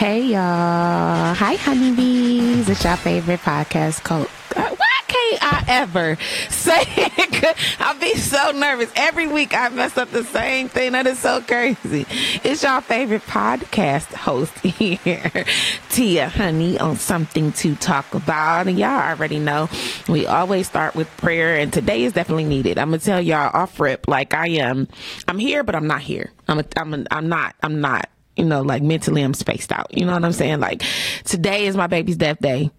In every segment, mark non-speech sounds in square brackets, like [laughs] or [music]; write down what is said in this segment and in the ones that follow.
Hey y'all. Hi honeybees. It's your favorite podcast coach. Uh, why can't I ever [laughs] say it? I'll be so nervous. Every week I mess up the same thing. That is so crazy. It's your favorite podcast host [laughs] here. Tia Honey on something to talk about. And y'all already know we always start with prayer and today is definitely needed. I'm gonna tell y'all off rip like I am. I'm here, but I'm not here. I'm a, I'm a, I'm not. I'm not you know, like mentally I'm spaced out. You know what I'm saying? Like today is my baby's death day.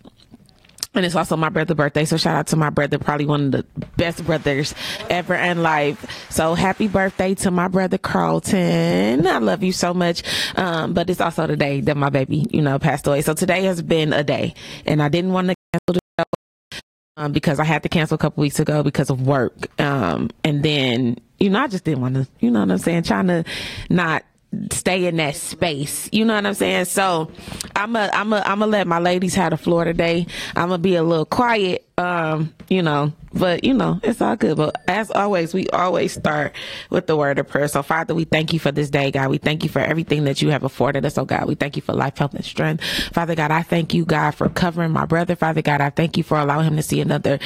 And it's also my brother's birthday. So shout out to my brother, probably one of the best brothers ever in life. So happy birthday to my brother Carlton. I love you so much. Um, but it's also the day that my baby, you know, passed away. So today has been a day and I didn't want to cancel the show. Um, because I had to cancel a couple weeks ago because of work. Um, and then, you know, I just didn't want to, you know what I'm saying? Trying to not stay in that space. You know what I'm saying? So I'm a I'm a I'm gonna let my ladies have the floor today. I'm gonna be a little quiet um, you know, but you know, it's all good. But as always, we always start with the word of prayer. So Father, we thank you for this day, God. We thank you for everything that you have afforded us, oh God. We thank you for life, health, and strength. Father God, I thank you, God, for covering my brother. Father God, I thank you for allowing him to see another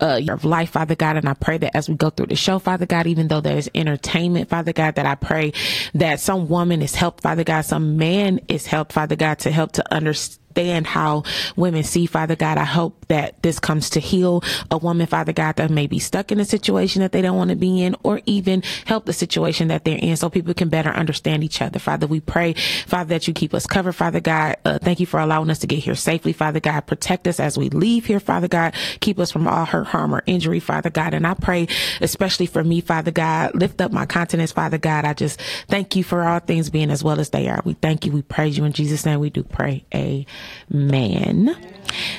uh, year of life, Father God. And I pray that as we go through the show, Father God, even though there's entertainment, Father God, that I pray that some woman is helped, Father God, some man is helped, Father God, to help to understand understand how women see, Father God. I hope that this comes to heal a woman, Father God, that may be stuck in a situation that they don't want to be in, or even help the situation that they're in so people can better understand each other. Father, we pray, Father, that you keep us covered, Father God. Uh, thank you for allowing us to get here safely, Father God. Protect us as we leave here, Father God. Keep us from all hurt, harm, or injury, Father God. And I pray, especially for me, Father God, lift up my continence, Father God. I just thank you for all things being as well as they are. We thank you. We praise you in Jesus' name. We do pray. Amen man.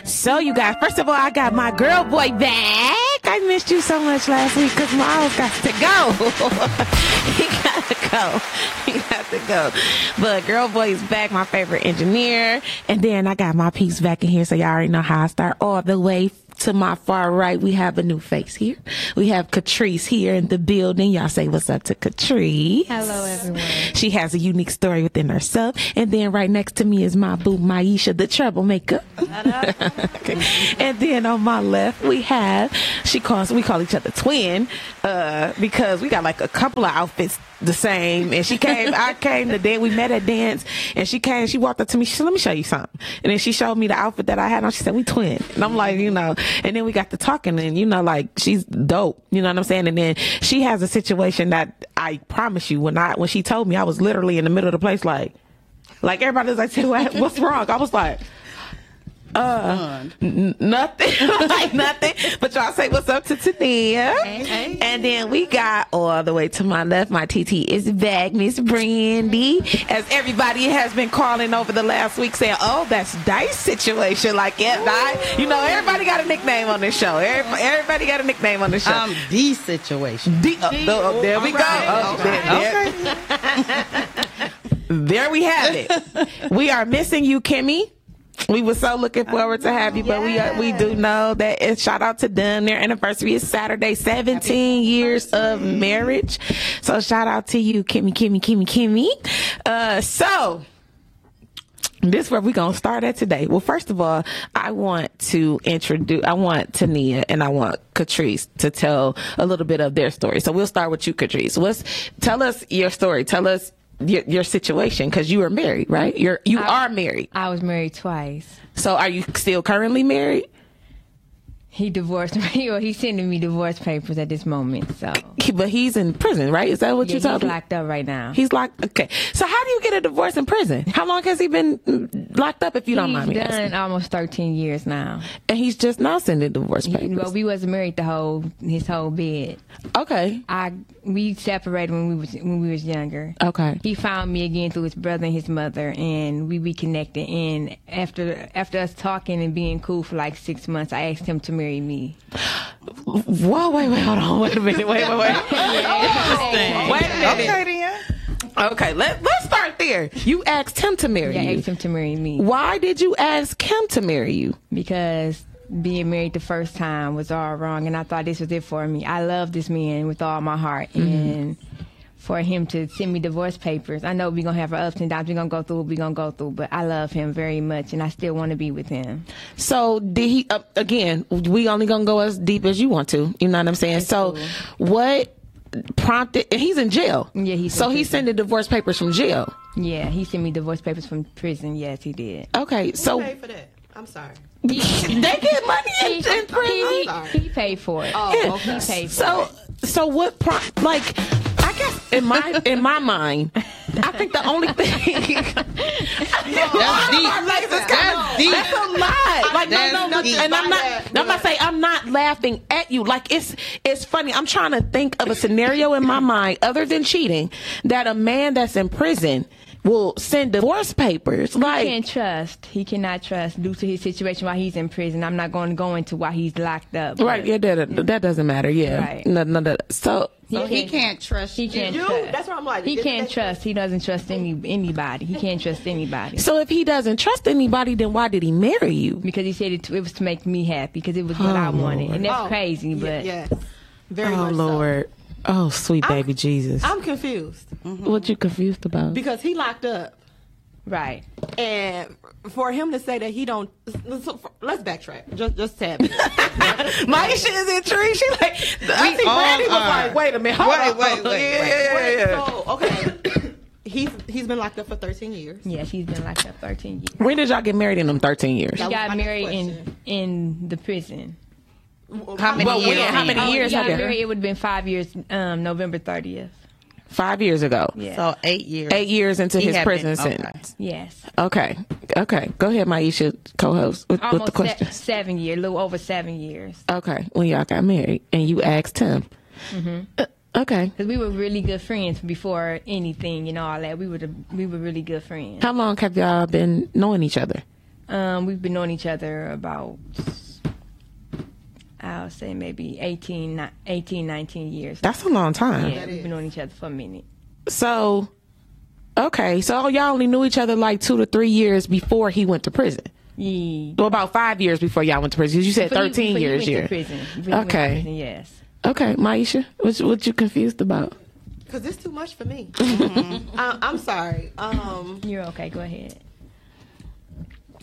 So, you guys, first of all, I got my girl boy back. I missed you so much last week because Miles got to go. [laughs] he got to go. He got to go. But girl boy is back, my favorite engineer. And then I got my piece back in here, so y'all already know how I start all the way to my far right, we have a new face here. We have Catrice here in the building. Y'all say what's up to Catrice. Hello, everyone. She has a unique story within herself. And then right next to me is my boo, Myesha, the troublemaker. okay. [laughs] And then on my left, we have, she calls, we call each other twin, uh, because we got like a couple of outfits the same. And she came, I [laughs] came to dance. We met at dance, and she came. She walked up to me. She said, "Let me show you something." And then she showed me the outfit that I had on. She said, "We twin." And I'm like, you know. And then we got to talking, and you know, like she's dope. You know what I'm saying? And then she has a situation that I promise you, when I when she told me, I was literally in the middle of the place, like, like everybody was like, "What's wrong?" I was like. Uh, n- nothing, [laughs] like nothing. But y'all say what's up to Tania. Hey, hey. And then we got all the way to my left, my TT is back, Miss Brandy. As everybody has been calling over the last week saying, oh, that's Dice situation. Like, yeah, I, you know, everybody got a nickname on this show. Everybody, everybody got a nickname on this show. Um, D situation. D, uh, oh, there we right. go. Oh, there, okay. [laughs] there we have it. we are missing you, Kimmy. We were so looking forward to have you, but we uh, we do know that it's shout out to them. Their anniversary is Saturday, 17 years of marriage. So shout out to you, Kimmy, Kimmy, Kimmy, Kimmy. Uh, so this is where we're gonna start at today. Well, first of all, I want to introduce I want Tania and I want Catrice to tell a little bit of their story. So we'll start with you, Catrice. What's tell us your story. Tell us your, your situation because you are married, right? You're you I, are married. I was married twice. So are you still currently married? He divorced me, [laughs] or he's sending me divorce papers at this moment. So, but he's in prison, right? Is that what yeah, you're talking? He's locked up right now. He's locked. Okay. So how do you get a divorce in prison? How long has he been locked up? If you don't mind me done asking. almost 13 years now. And he's just now sending divorce papers. Well, we wasn't married the whole his whole bid. Okay. I we separated when we was when we was younger. Okay. He found me again through his brother and his mother, and we reconnected. And after after us talking and being cool for like six months, I asked him to marry me. Whoa, wait, wait, hold on, wait a minute, wait, wait, wait. [laughs] Interesting. Wait a minute. Okay, then. Okay, let, let's start there. You asked him to marry Yeah, I asked him to marry me Why did you ask him to marry you? because being married the first time was all wrong, and I thought this was it for me. I love this man with all my heart, mm-hmm. and for him to send me divorce papers. I know we're gonna have our ups and downs. We're gonna go through what we're gonna go through, but I love him very much, and I still want to be with him. So did he? Uh, again, we only gonna go as deep as you want to. You know what I'm saying? So, cool. what prompted? And he's in jail. Yeah, he's so in he sent the divorce papers from jail. Yeah, he sent me divorce papers from prison. Yes, he did. Okay, so Who paid for that? I'm sorry. [laughs] they get money in, in prison. he- sorry. he paid for it. Oh, okay. He paid for So, it. so what? Pro- like, I guess in my in my mind, I think the only thing [laughs] That's deep. That's deep. That's a lot. Like no, That's no, no, deep. and I'm not. That, I'm not saying I'm not laughing at you. Like it's it's funny. I'm trying to think of a scenario in my mind other than cheating that a man that's in prison will send divorce papers. He Like can't trust. He cannot trust due to his situation while he's in prison. I'm not going to go into why he's locked up. right? Yeah, that that doesn't matter. Yeah, Right. no, no, no. So So he can't trust He you. can't You? trust. That's what I'm like. He can't that- trust. He doesn't trust any anybody. He can't trust anybody. so if he doesn't trust anybody, then why did he marry you? because he said it, it was to make me happy because it was what I oh, wanted, and that's Oh, crazy. ye- But yes, very Oh much so. Lord. Oh sweet I'm- baby Jesus. I'm confused mm-hmm. what you confused about? because he locked up, right, and for him to say that he don't. so for- Let's backtrack. Just, just tab. [laughs] it. Myesha is intrigued. She like I see all Brandy was are. like, wait a minute, hold Wait, on. wait, wait, yeah, [laughs] wait. yeah, yeah, yeah. So okay, [coughs] he's he's been locked up for 13 years. yes, he's been locked up 13 years. When did y'all get married in them 13 years? He That was my got next married in question. in the prison. How many Well, years? when? How many Oh, years he have got. It would have been five years. Um, November 30th. Five years ago. Yeah. So eight years. Eight years into his prison been- okay. sentence. Yes. Okay. Okay. Go ahead, Myesha, co-host, with, with the question. se- seven years, a little over seven years. Okay. When y'all got married and you asked him. Mm-hmm. Uh, okay. Because we were really good friends before anything and all that. We were the, we were really good friends. How long have y'all been knowing each other? Um, we've been knowing each other about, I'll say maybe 18, 18 19 years. That's a long time. yeah, we've been knowing each other for a minute. So, okay. So y'all only knew each other like two to three years before he went to prison. Yeah. Well, about five years before y'all went to prison. You said Before 13 before he years went to here. prison. Before he went to Okay. prison, yes. Okay, Myesha, what what you confused about? Because it's too much for me. [laughs] I, I'm sorry. Um, You're okay. Go ahead.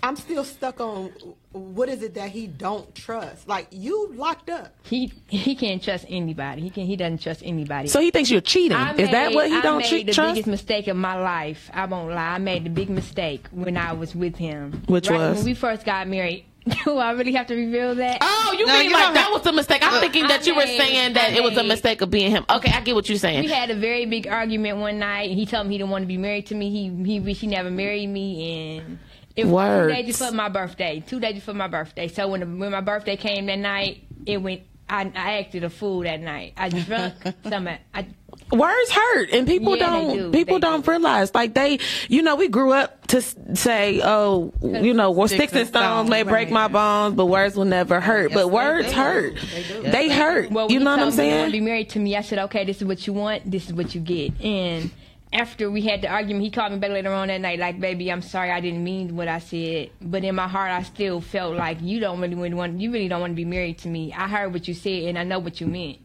I'm still stuck on what is it that he don't trust. Like you locked up. He he can't trust anybody. He can he doesn't trust anybody. So he thinks you're cheating. I Is that what he I don't trust? I made treat, the trust? biggest mistake of my life. I won't lie. I made the big mistake when I was with him. Which Right was? when we first got married. [laughs] Do I really have to reveal that? Oh, you No, mean you like that was a mistake? I'm thinking that I you were saying that I it was a mistake of being him. Okay, I get what you're saying. We had a very big argument one night. He told me he didn't want to be married to me. He he wished he never married me, and it was Words. two days before my birthday. Two days before my birthday. So when the, when my birthday came that night, it went. I, I acted a fool that night. I drunk [laughs] some. I Words hurt, and people Yeah, don't. do. People They don't do. realize. Like they, you know, we grew up to say, "Oh, you know, well, sticks and stones may break my bones, but words will never hurt." Yes, but they words do. hurt. They do. They Yes, hurt. Well, you know what I'm told me he wanted to saying? be married to me. I said, okay, this is what you want. This is what you get. And after we had the argument, he called me back later on that night, like, baby, I'm sorry, I didn't mean what I said. But in my heart, I still felt like you don't really, want, you really don't want to be married to me. I heard what you said, and I know what you meant.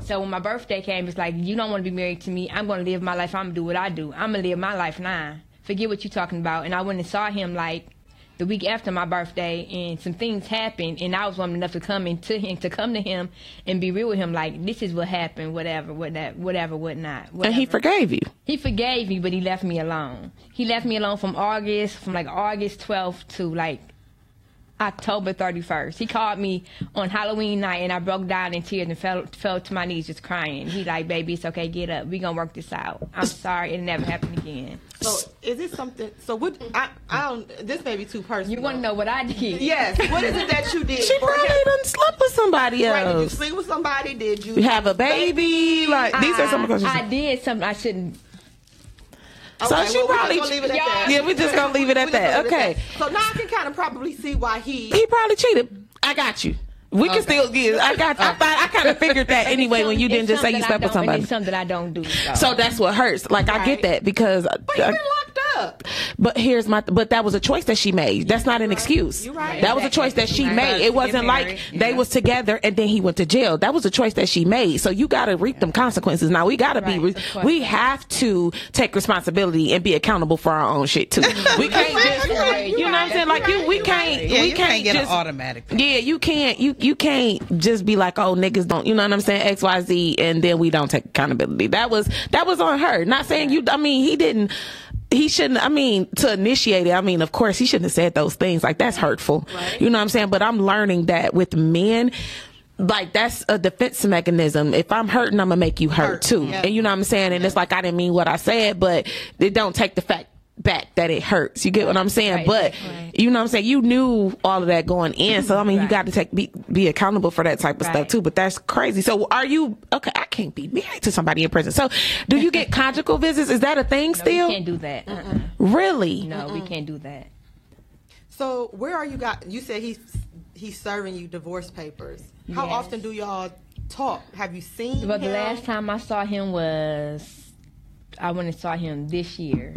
So when my birthday came, it's like you don't want to be married to me. I'm going to live my life. I'm gonna do what I do. I'm gonna live my life now. Forget what you're talking about. And I went and saw him like the week after my birthday, and some things happened, and I was warm enough to come in to him to come to him and be real with him. Like this is what happened. Whatever, whatever, whatever, whatnot. And he forgave you. He forgave me, but he left me alone. He left me alone from August, from like August 12th to like October 31st. He called me on Halloween night and I broke down in tears and fell fell to my knees just crying. He like, baby, it's okay, get up. We gonna work this out. I'm [laughs] sorry, it'll never happened again. So is it something? So what? I I don't. This may be too personal. You wanna know what I did? Yes. What is it that you [laughs] did? She probably him? done slept with somebody else. Right, did you else. sleep with somebody? Did you You have a baby. Like these are some of the I, I did something I shouldn't. So Okay, she well, probably- just gonna leave it at Yeah. that. Yeah, we just gonna leave it at that. gonna leave it Okay. So now I can kind of probably see why he. He probably cheated. I got you. We can Okay. still get. I got. I thought. I kind of figured that [laughs] anyway when you didn't just say you slept with somebody. It's something I don't do. though. So that's what hurts. Like I get that because But I- locked up. but here's my, but that was a choice that she made. That's not an excuse. right. That was a choice that she made. It wasn't like they was together and then he went to jail. That was a choice that she made. So you got to reap them consequences. Now we got to be, course. we have to take responsibility and be accountable for our own shit too. [laughs] We can't just, you know what I'm saying? Like you, we can't, we can't, get an just, automatic. yeah, you can't you you can't just be like, oh niggas don't you know what I'm saying, X, Y, Z and then we don't take accountability. That was that was on her. Not saying you I mean he didn't he shouldn't I mean to initiate it, I mean of course he shouldn't have said those things. Like that's hurtful. You know what I'm saying? But I'm learning that with men like that's a defense mechanism. If I'm hurting, I'm gonna make you hurt, too. yeah. And you know what I'm saying? And it's like I didn't mean what I said, but it don't take the fact back that it hurts. You get what I'm saying? Right, but right. you know what I'm saying? You knew all of that going in. So I mean you got to take be, be accountable for that type of stuff too. But that's crazy. So are you okay, I can't be married to somebody in prison. So do you get [laughs] conjugal visits? Is that a thing No, still? we can't do that. Uh-uh. really? No, we can't do that. So where are you got? You said he's he's serving you divorce papers. How Yes. often do y'all talk? Have you seen? But the last time I saw him was, I went and saw him this year.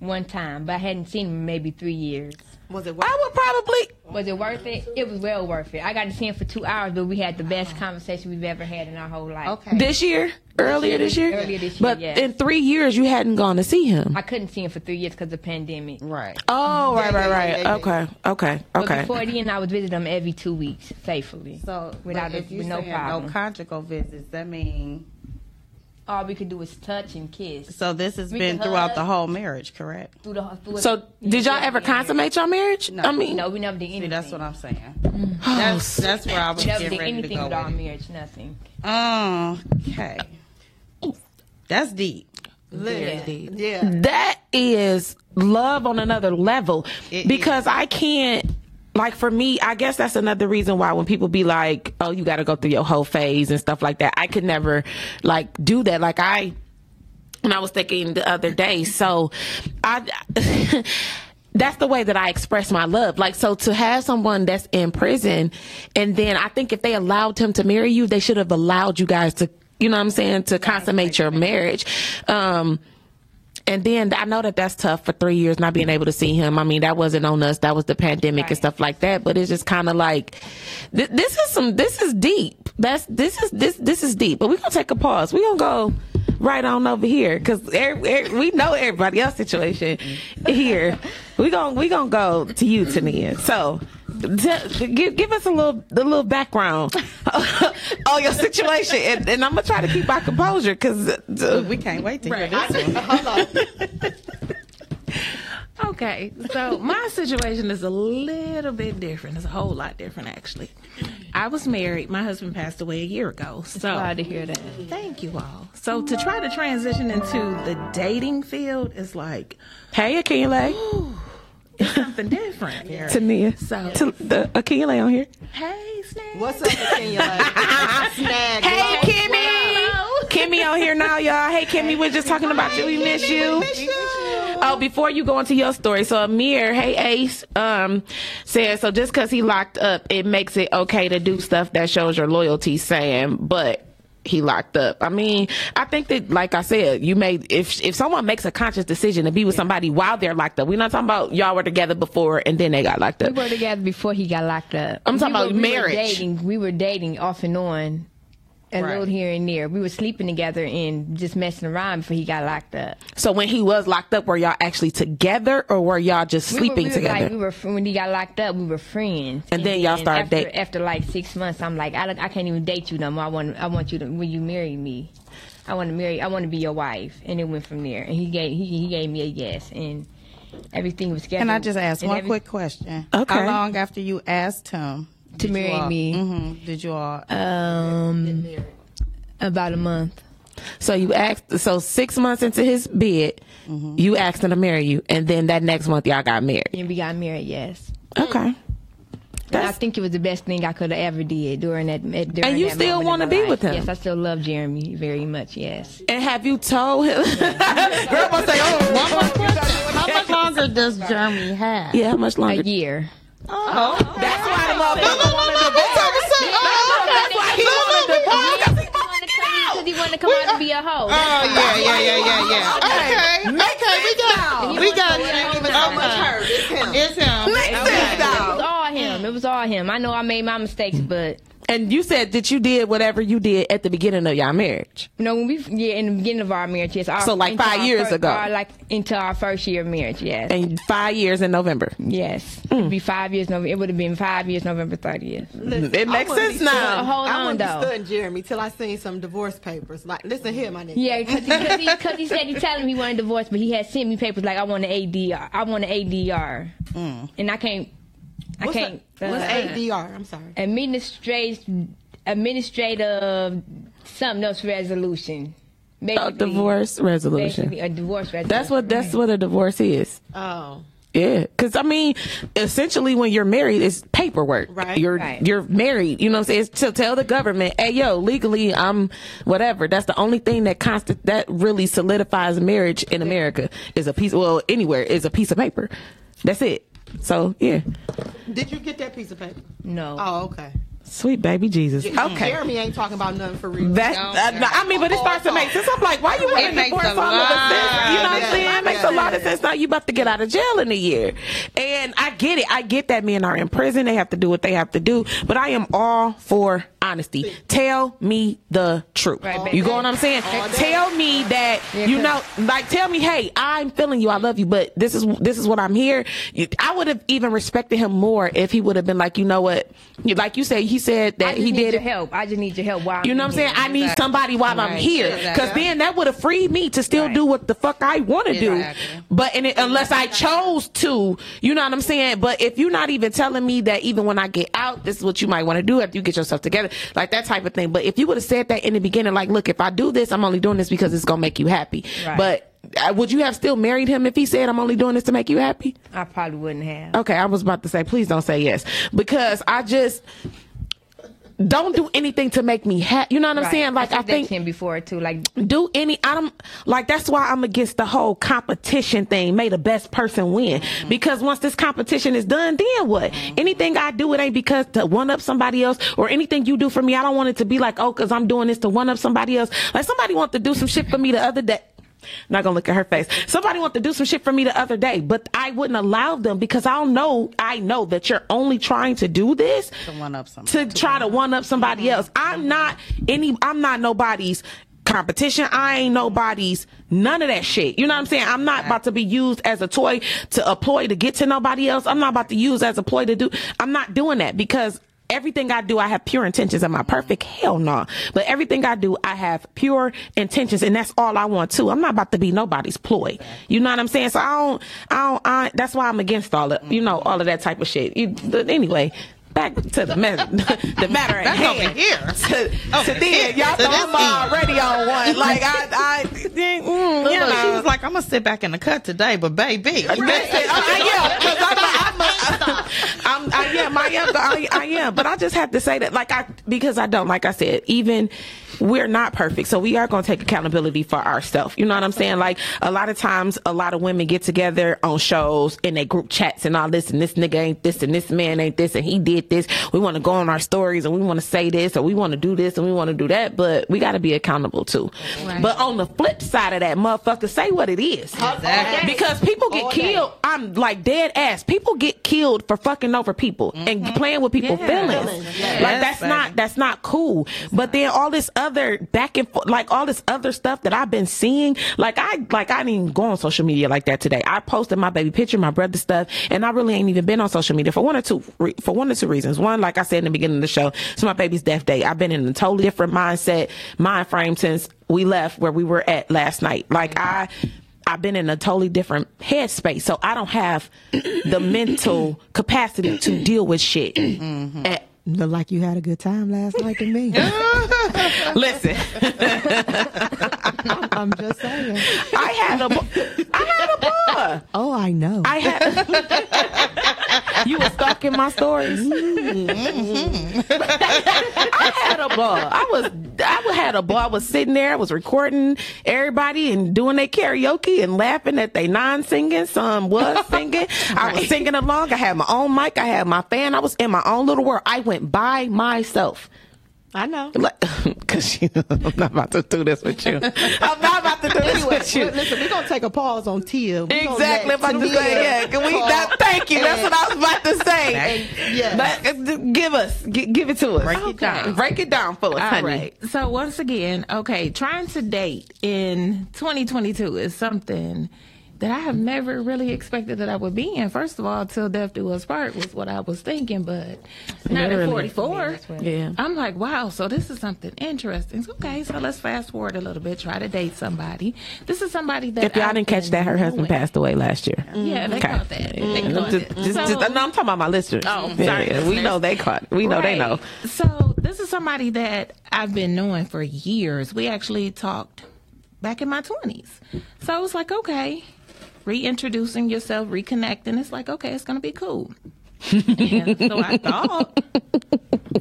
One time, but I hadn't seen him in maybe three years. was it? worth I would probably Was it worth it? It was well worth it. I got to see him for two hours, but we had the best uh-huh. conversation we've ever had in our whole life. Okay. this year, earlier this year, Earlier this year, But yes. in three years, you hadn't gone to see him. I couldn't see him for three years because of the pandemic. Right. Oh, right, right, yeah, right. yeah, yeah. Okay, okay, But okay. before then, I was visiting him every two weeks safely. So Without but a- if you with no problem. no conjugal visits, that mean All we could do was touch and kiss. so this has We been throughout hug. the whole marriage, correct? Through the, through So, did y'all ever consummate your marriage? No, I mean, No, we never did anything. See, that's what I'm saying. Mm. That's oh, that's where I was We never getting did ready to anything go. with our with it. marriage. Nothing. Okay. That's deep. Listen, yeah. that is love on another level It because I can't. Like for me, I guess that's another reason why when people be like, "Oh, you got to go through your whole phase and stuff like that," I could never like do that. Like I, and I was thinking the other day, so I. [laughs] That's the way that I express my love. Like, so to have someone that's in prison, and then I think if they allowed him to marry you, they should have allowed you guys to, you know what I'm saying, to consummate your marriage. Um, and then I know that that's tough for three years not being able to see him. I mean, that wasn't on us. That was the pandemic and stuff like that. But it's just kind of like, th- this is some, this is deep. That's, this is, this, this is deep. But we're going to take a pause. We're going to go right on over here because er, er, we know everybody else situation [laughs] here. We gonna we going to go to you, Tania. So, give, give us a little, a little background [laughs] on oh, your situation. And, and I'm going to try to keep our composure because, uh, We can't wait to hear this one. Hold on. [laughs] Okay, so my situation is a little bit different. It's a whole lot different, actually. I was married. My husband passed away a year ago. So Glad to hear that. thank you all. So to try to transition into the dating field is like hey, Akile. Something different. to Tania. So- to the Akile on here. Hey, Snake. What's up, Kenya? [laughs] Snag. Hey, Hello. Kimmy. Kimmy on here now, y'all. Hey, Kimmy, we're just talking about you. We miss you. Oh, before you go into your story, so Amir, hey Ace, um, says so just because he locked up, it makes it okay to do stuff that shows your loyalty. Saying, but he locked up. I mean, I think that, like I said, you made if if someone makes a conscious decision to be with somebody while they're locked up, we're not talking about y'all were together before and then they got locked up. We were together before he got locked up. I'm talking We about were- we marriage. Were dating. We were dating off and on, a Right. little here and there. We were sleeping together and just messing around before he got locked up. So when he was locked up, were y'all actually together or were y'all just We were- sleeping we were together? Like, we were fr- when he got locked up. We were friends. And then y'all started after, dating. After like six months, I'm like, I, I can't even date you no more. I want, I want you to. Will you marry me? I want to marry. I want to be your wife. And it went from there. And he gave, he, he gave me a yes, and everything was scheduled. Can I just ask and one every- quick question? Okay. How long after you asked him To marry me. hmm did you all? Um, about a month. So you asked, so six months into his bid, Mm-hmm. you asked him to marry you, and then that next month y'all got married. And we got married. Yes. Okay. And I think it was the best thing I could have ever did during that. During And you that still wanna be life. with him? Yes, I still love Jeremy very much. Yes. And have you told him? [laughs] Girl, gonna say, oh, How much [laughs] longer does Jeremy have? yeah, how much longer? A Oh, okay. that's why the motherfucker no, wanted to divorce. That's why he wanted to divorce. Because he wanted to come out and be a hoe. Oh, yeah, yeah, yeah, yeah, yeah. Okay, okay, we got it. We got it. It's him. It's him. It was all him. It was all him. I know I made my mistakes, but. And you said that you did whatever you did at the beginning of your marriage. you know when we yeah in the beginning of our marriage, yes. Our, So, like, five years fir- ago. our, like into our first year of marriage, yes, And five years in November. yes. Mm. It'd be five years. November. It would have been five years, November thirtieth. It makes sense now. Hold I on, wouldn't be though. studying Jeremy till I seen some divorce papers. Like, listen here, my nigga. Yeah, because he, cause he said he [laughs] telling him he wanted a divorce, but he had sent me papers like I want an ADR. I want an ADR, and I can't. I What's, can't. a, what's uh, ADR? I'm sorry. administrative administrative something else resolution. A Basically, divorce resolution. A divorce resolution. That's what that's what a divorce is. Oh, Yeah, because I mean, essentially, when you're married, it's paperwork. Right. You're Right. you're married. You know, what I'm saying? It's to tell the government, "Hey, yo, legally, I'm whatever." That's the only thing that const- that really solidifies marriage in America is a piece. Well, anywhere is a piece of paper. That's it. So yeah, did you get that piece of paper? No. Oh, okay. Sweet baby Jesus. Okay. Jeremy ain't talking about nothing for real. That, uh, I mean, but it starts to make sense. I'm like, why you want to divorce all of a sudden? You know what I'm saying? It makes a lot of sense. Now you about to get out of jail in a year, and I get it. I get that men are in prison. They have to do what they have to do. But I am all for honesty. Tell me the truth. Right, you go what I'm saying? Tell me that you know, like, tell me, hey, I'm feeling you. I love you, but this is this is what I'm here. I would have even respected him more if he would have been like, you know what? Like you say, he said that he did your it. help. I just need your help. While You know what I'm saying? I need somebody while I'm Right. here. Exactly. Because then that would have freed me to still Right. do what the fuck I want to do. But in it, unless I chose to, you know what I'm saying? But if you're not even telling me that even when I get out, this is what you might want to do after you get yourself together, like that type of thing. But if you would have said that in the beginning, like, look, if I do this, I'm only doing this because it's going to make you happy. But uh, would you have still married him if he said, I'm only doing this to make you happy? I probably wouldn't have. Okay, I was about to say, please don't say yes because I just don't do anything to make me happy. You know what I'm Right. saying? Like I that think him before too. Like do any I don't like that's why I'm against the whole competition thing. May the best person win. Mm-hmm. Because once this competition is done, then what? Mm-hmm. Anything I do, it ain't because to one up somebody else or anything you do for me. I don't want it to be like, oh, cause I'm doing this to one up somebody else. Like somebody want to do some shit for me the other day. Not gonna look at her face. Somebody want to do some shit for me the other day, but I wouldn't allow them because I don't know. I know that you're only trying to do this To one up somebody. to try to one up somebody mm-hmm. else. I'm mm-hmm. not any. I'm not nobody's competition. I ain't nobody's none of that shit. You know what I'm saying? I'm not about to be used as a toy to a ploy to get to nobody else. I'm not about to use as a ploy to do. I'm not doing that because. Everything I do, I have pure intentions. Am I perfect? Hell no. But everything I do, I have pure intentions, and that's all I want too. I'm not about to be nobody's ploy. You know what I'm saying? So I don't, I don't, I, that's why I'm against all of, you know, all of that type of shit. You, anyway, back to the matter, [laughs] the matter at Back hand. over here. [laughs] To, to then, y'all know this I'm already on one. Like I, I, mm, you Look, know. she was like, I'm gonna sit back in the cut today, but baby, Listen, I, I am, 'cause I'm, a, I'm, a, [laughs] I'm, I am, I am, I, I am. But I just have to say that, like, I because I don't, like I said, even we're not perfect, so we are going to take accountability for ourselves. You know what I'm saying? Like, a lot of times, a lot of women get together on shows in their group chats and all this, and this nigga ain't this, and this man ain't this, and he did this. We want to go on our stories, and we want to say this, or we want to do this, and we want to do that, but we got to be accountable too. But on the flip side of that, motherfucker, say what it is. Exactly. Because people get All day. killed. I'm like dead ass. People get killed for fucking over people and mm-hmm. playing with people's feelings. Yes, Like that's baby. not that's not cool. But then all this other back and forth, like all this other stuff that I've been seeing, like I like I didn't even go on social media like that today. I posted my baby picture, my brother stuff, and I really ain't even been on social media for one or two re- for one or two reasons. One, like I said in the beginning of the show, it's my baby's death day. I've been in a totally different mindset, mind frame since we left where we were at last night. Like I. I've been in a totally different headspace, so I don't have the mental capacity to deal with shit. Mm-hmm. At- Look like you had a good time last night to me. [laughs] listen, [laughs] I'm just saying. I had a, I had a ball. Oh, I know. I had. [laughs] you were stalking my stories. Mm-hmm. I had a ball. I was. I had a ball. I was sitting there. I was recording everybody and doing their karaoke and laughing at they non-singing. Some was singing. I was singing along. I had my own mic. I had my fan. I was in my own little world. I went by myself. I know. [laughs] Cause you, I'm not about to do this with you. I'm not about about to do this Anyway, with you. listen, we're gonna take a pause on Tia. We gonna Exactly let about to say, yeah. Can we? talk. That, thank you. That's what I was about to say. And, yeah. But, uh, give us, gi- give it to us. Break it down. Break it down for us, All honey. right. So once again, okay, trying to date in 2022 is something that I have never really expected that I would be in. First of all, till death do us part was what I was thinking, but not at 44. Yeah. I'm like, wow, so this is something interesting. Okay, so let's fast forward a little bit, try to date somebody. This is somebody that If y'all I've didn't catch that, her husband knowing. passed away last year. Yeah, they Okay. caught that. They Mm, caught just, it. just, So- just- no, I'm talking about my listeners. Oh, Yeah, sorry, yeah, we listeners. know they caught. We know they know. So this is somebody that I've been knowing for years. We actually talked back in my twenties. So I was like, okay, reintroducing yourself, reconnecting. It's like, okay, it's gonna be cool. [laughs] and so I thought.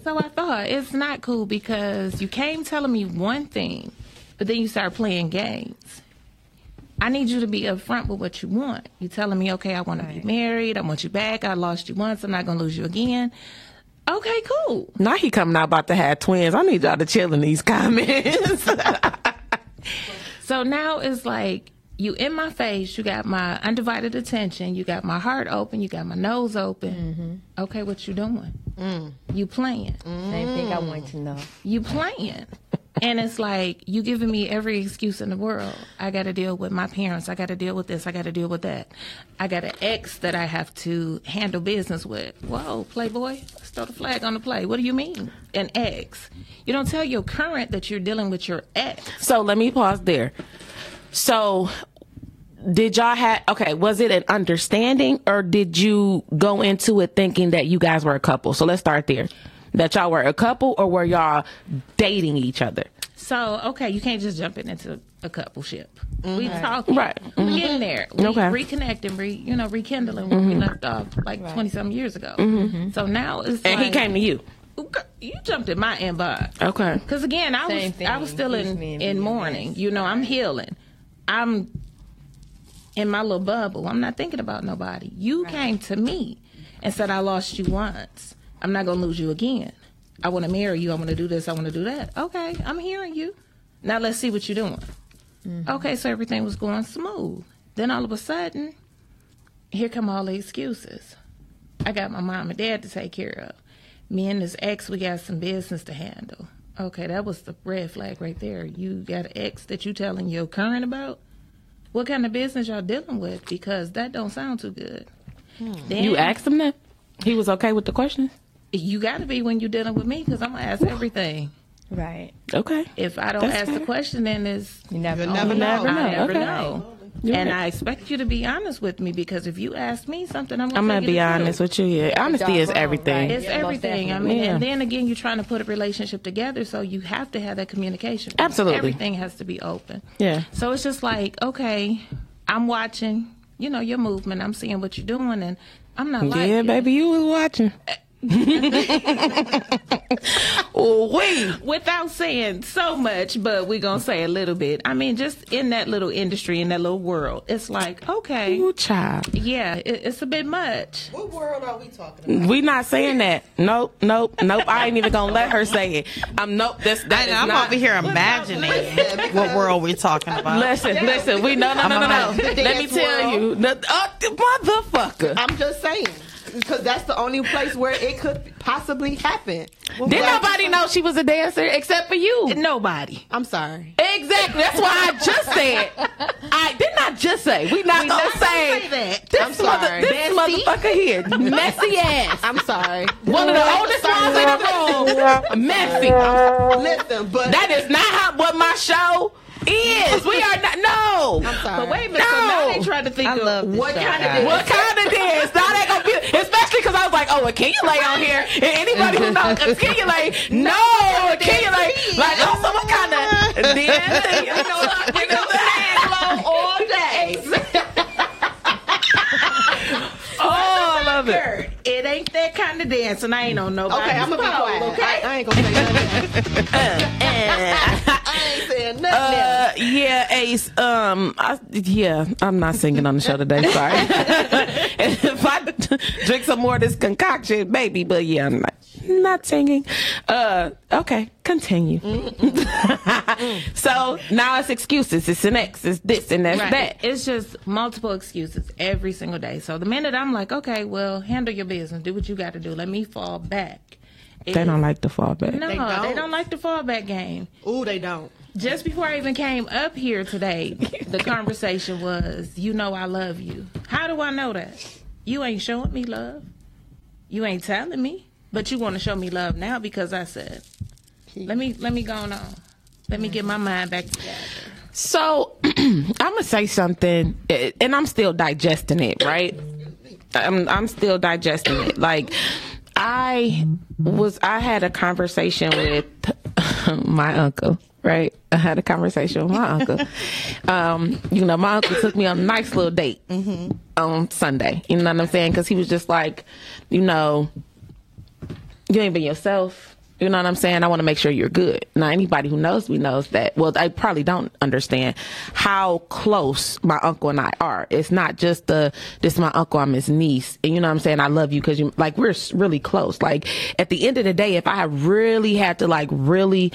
So I thought it's not cool because you came telling me one thing, but then you start playing games. I need you to be upfront with what you want. You telling me, okay, I want to be married. I want you back. I lost you once. I'm not gonna lose you again. Okay, cool. Now he coming out about to have twins. I need y'all to chill in these comments. [laughs] So now it's like you in my face. You got my undivided attention. You got my heart open. You got my nose open. Mm-hmm. Okay, what you doing? Mm. You playing. Same thing I want to know. You playing. And it's like you giving me every excuse in the world. I got to deal with my parents. I got to deal with this. I got to deal with that. I got an ex that I have to handle business with. Whoa, Playboy, let's throw the flag on the play. What do you mean, an ex? You don't tell your current that you're dealing with your ex. so let me pause there. So did y'all have okay, was it an understanding or did you go into it thinking that you guys were a couple? So let's start there. That y'all were a couple or were y'all dating each other? So okay, you can't just jump in into a couple ship. Mm-hmm. We talking, Right. We're mm-hmm. getting there. We Okay. reconnecting, re you know, rekindling where we mm-hmm. left off like twenty something years ago. So now it's And he came to you. You jumped in my inbox. Okay. Because again, I Same was thing. I was still in in mourning. You know, I'm healing. I'm in my little bubble. I'm not thinking about nobody. You came to me and said I lost you once. I'm not gonna lose you again. I want to marry you. I want to do this. I want to do that. Okay, I'm hearing you. Now let's see what you're doing. Mm-hmm. Okay, so everything was going smooth. Then all of a sudden, here come all the excuses. I got my mom and dad to take care of. Me and this ex, we got some business to handle. Okay, that was the red flag right there. You got an ex that you telling your current about? What kind of business y'all dealing with? Because that don't sound too good. Then You asked him that? He was okay with the questions? you got to be when you're dealing with me because I'm gonna ask everything. Right. Okay. If I don't That's ask fair. the question, then it's You never, You'll never know. never know. I never Okay. know. You're and right. I expect you to be honest with me because if you ask me something, I'm gonna, I'm gonna be honest truth. with you. Yeah, honesty is everything. right. It's Yeah, everything. I mean, Yeah. and then again, you're trying to put a relationship together, so you have to have that communication. Absolutely. everything has to be open. Yeah. So it's just like, okay, I'm watching, you know, your movement. I'm seeing what you're doing, and I'm not like Yeah, baby, you was watching. Eh, [laughs] oh, wait. Without saying so much, but we're gonna say a little bit. I mean, just in that little industry, in that little world, it's like, okay, Ooh, child. yeah, it, it's a bit much. What world are we talking about? We not saying that. Nope, nope, nope. I ain't even gonna let her say it. I'm nope. This that I'm not. over here imagining what world we're talking about. Listen, listen. We no, no, no, no, no. Let me tell world. you, the, uh, motherfucker. I'm just saying. Because that's the only place where it could possibly happen. Did nobody know she was a dancer except for you? Nobody. I'm sorry. Exactly. That's why I just said. I did not just say. We not We gonna not gonna say, say that. This, I'm mother, sorry. this motherfucker here, messy ass. I'm sorry. One of the oldest ones in the room, messy. Listen, but That is not how what my show is. We are not. No. I'm sorry. But wait a minute. So now they trying to think I of love this what show, kind of What kind of dance? Now they gonna be, especially because I was like, oh, a lay on here. And anybody who knows a Kenya lay, no, a Kenya lay. Like, also, what kind of dance? You know, you know that? all day. Oh, I love it. It ain't that dance, and I ain't on nobody. Okay, I'm gonna be quiet. Okay. I, I ain't gonna say nothing. [laughs] [laughs] I ain't saying nothing. Uh, yeah, Ace. Um, I, yeah, I'm not singing on the show today. Sorry. [laughs] if I drink some more of this concoction, baby, but yeah, I'm not. Not singing. Uh, okay, continue. [laughs] so now it's excuses. It's an X. It's this and that's Right. that. It's just multiple excuses every single day. So the minute I'm like, okay, well, handle your business, do what you got to do. Let me fall back. They don't like to fall back. No, They they don't. don't. like the fallback game. Ooh, they don't. Just before I even came up here today, [laughs] the conversation was, "You know I love you." How do I know that? You ain't showing me love. You ain't telling me, but you want to show me love now because I said, "Let me let me go on. Let me get my mind back together." So [clears throat] I'm gonna say something, eh, and I'm still digesting it. Right? I'm I'm still digesting it. Like I was, I had a conversation with [laughs] my uncle. Right? I had a conversation with my uncle. [laughs] Um, you know, my uncle took me on a nice little date on Sunday. You know what I'm saying? Because he was just like, you know, you ain't been yourself. You know what I'm saying? I want to make sure you're good. Now, anybody who knows me knows that. Well, I probably don't understand how close my uncle and I are. It's not just the, this is my uncle, I'm his niece. And you know what I'm saying? I love you because you, like, we're really close. Like, at the end of the day, if I really had to, like, really,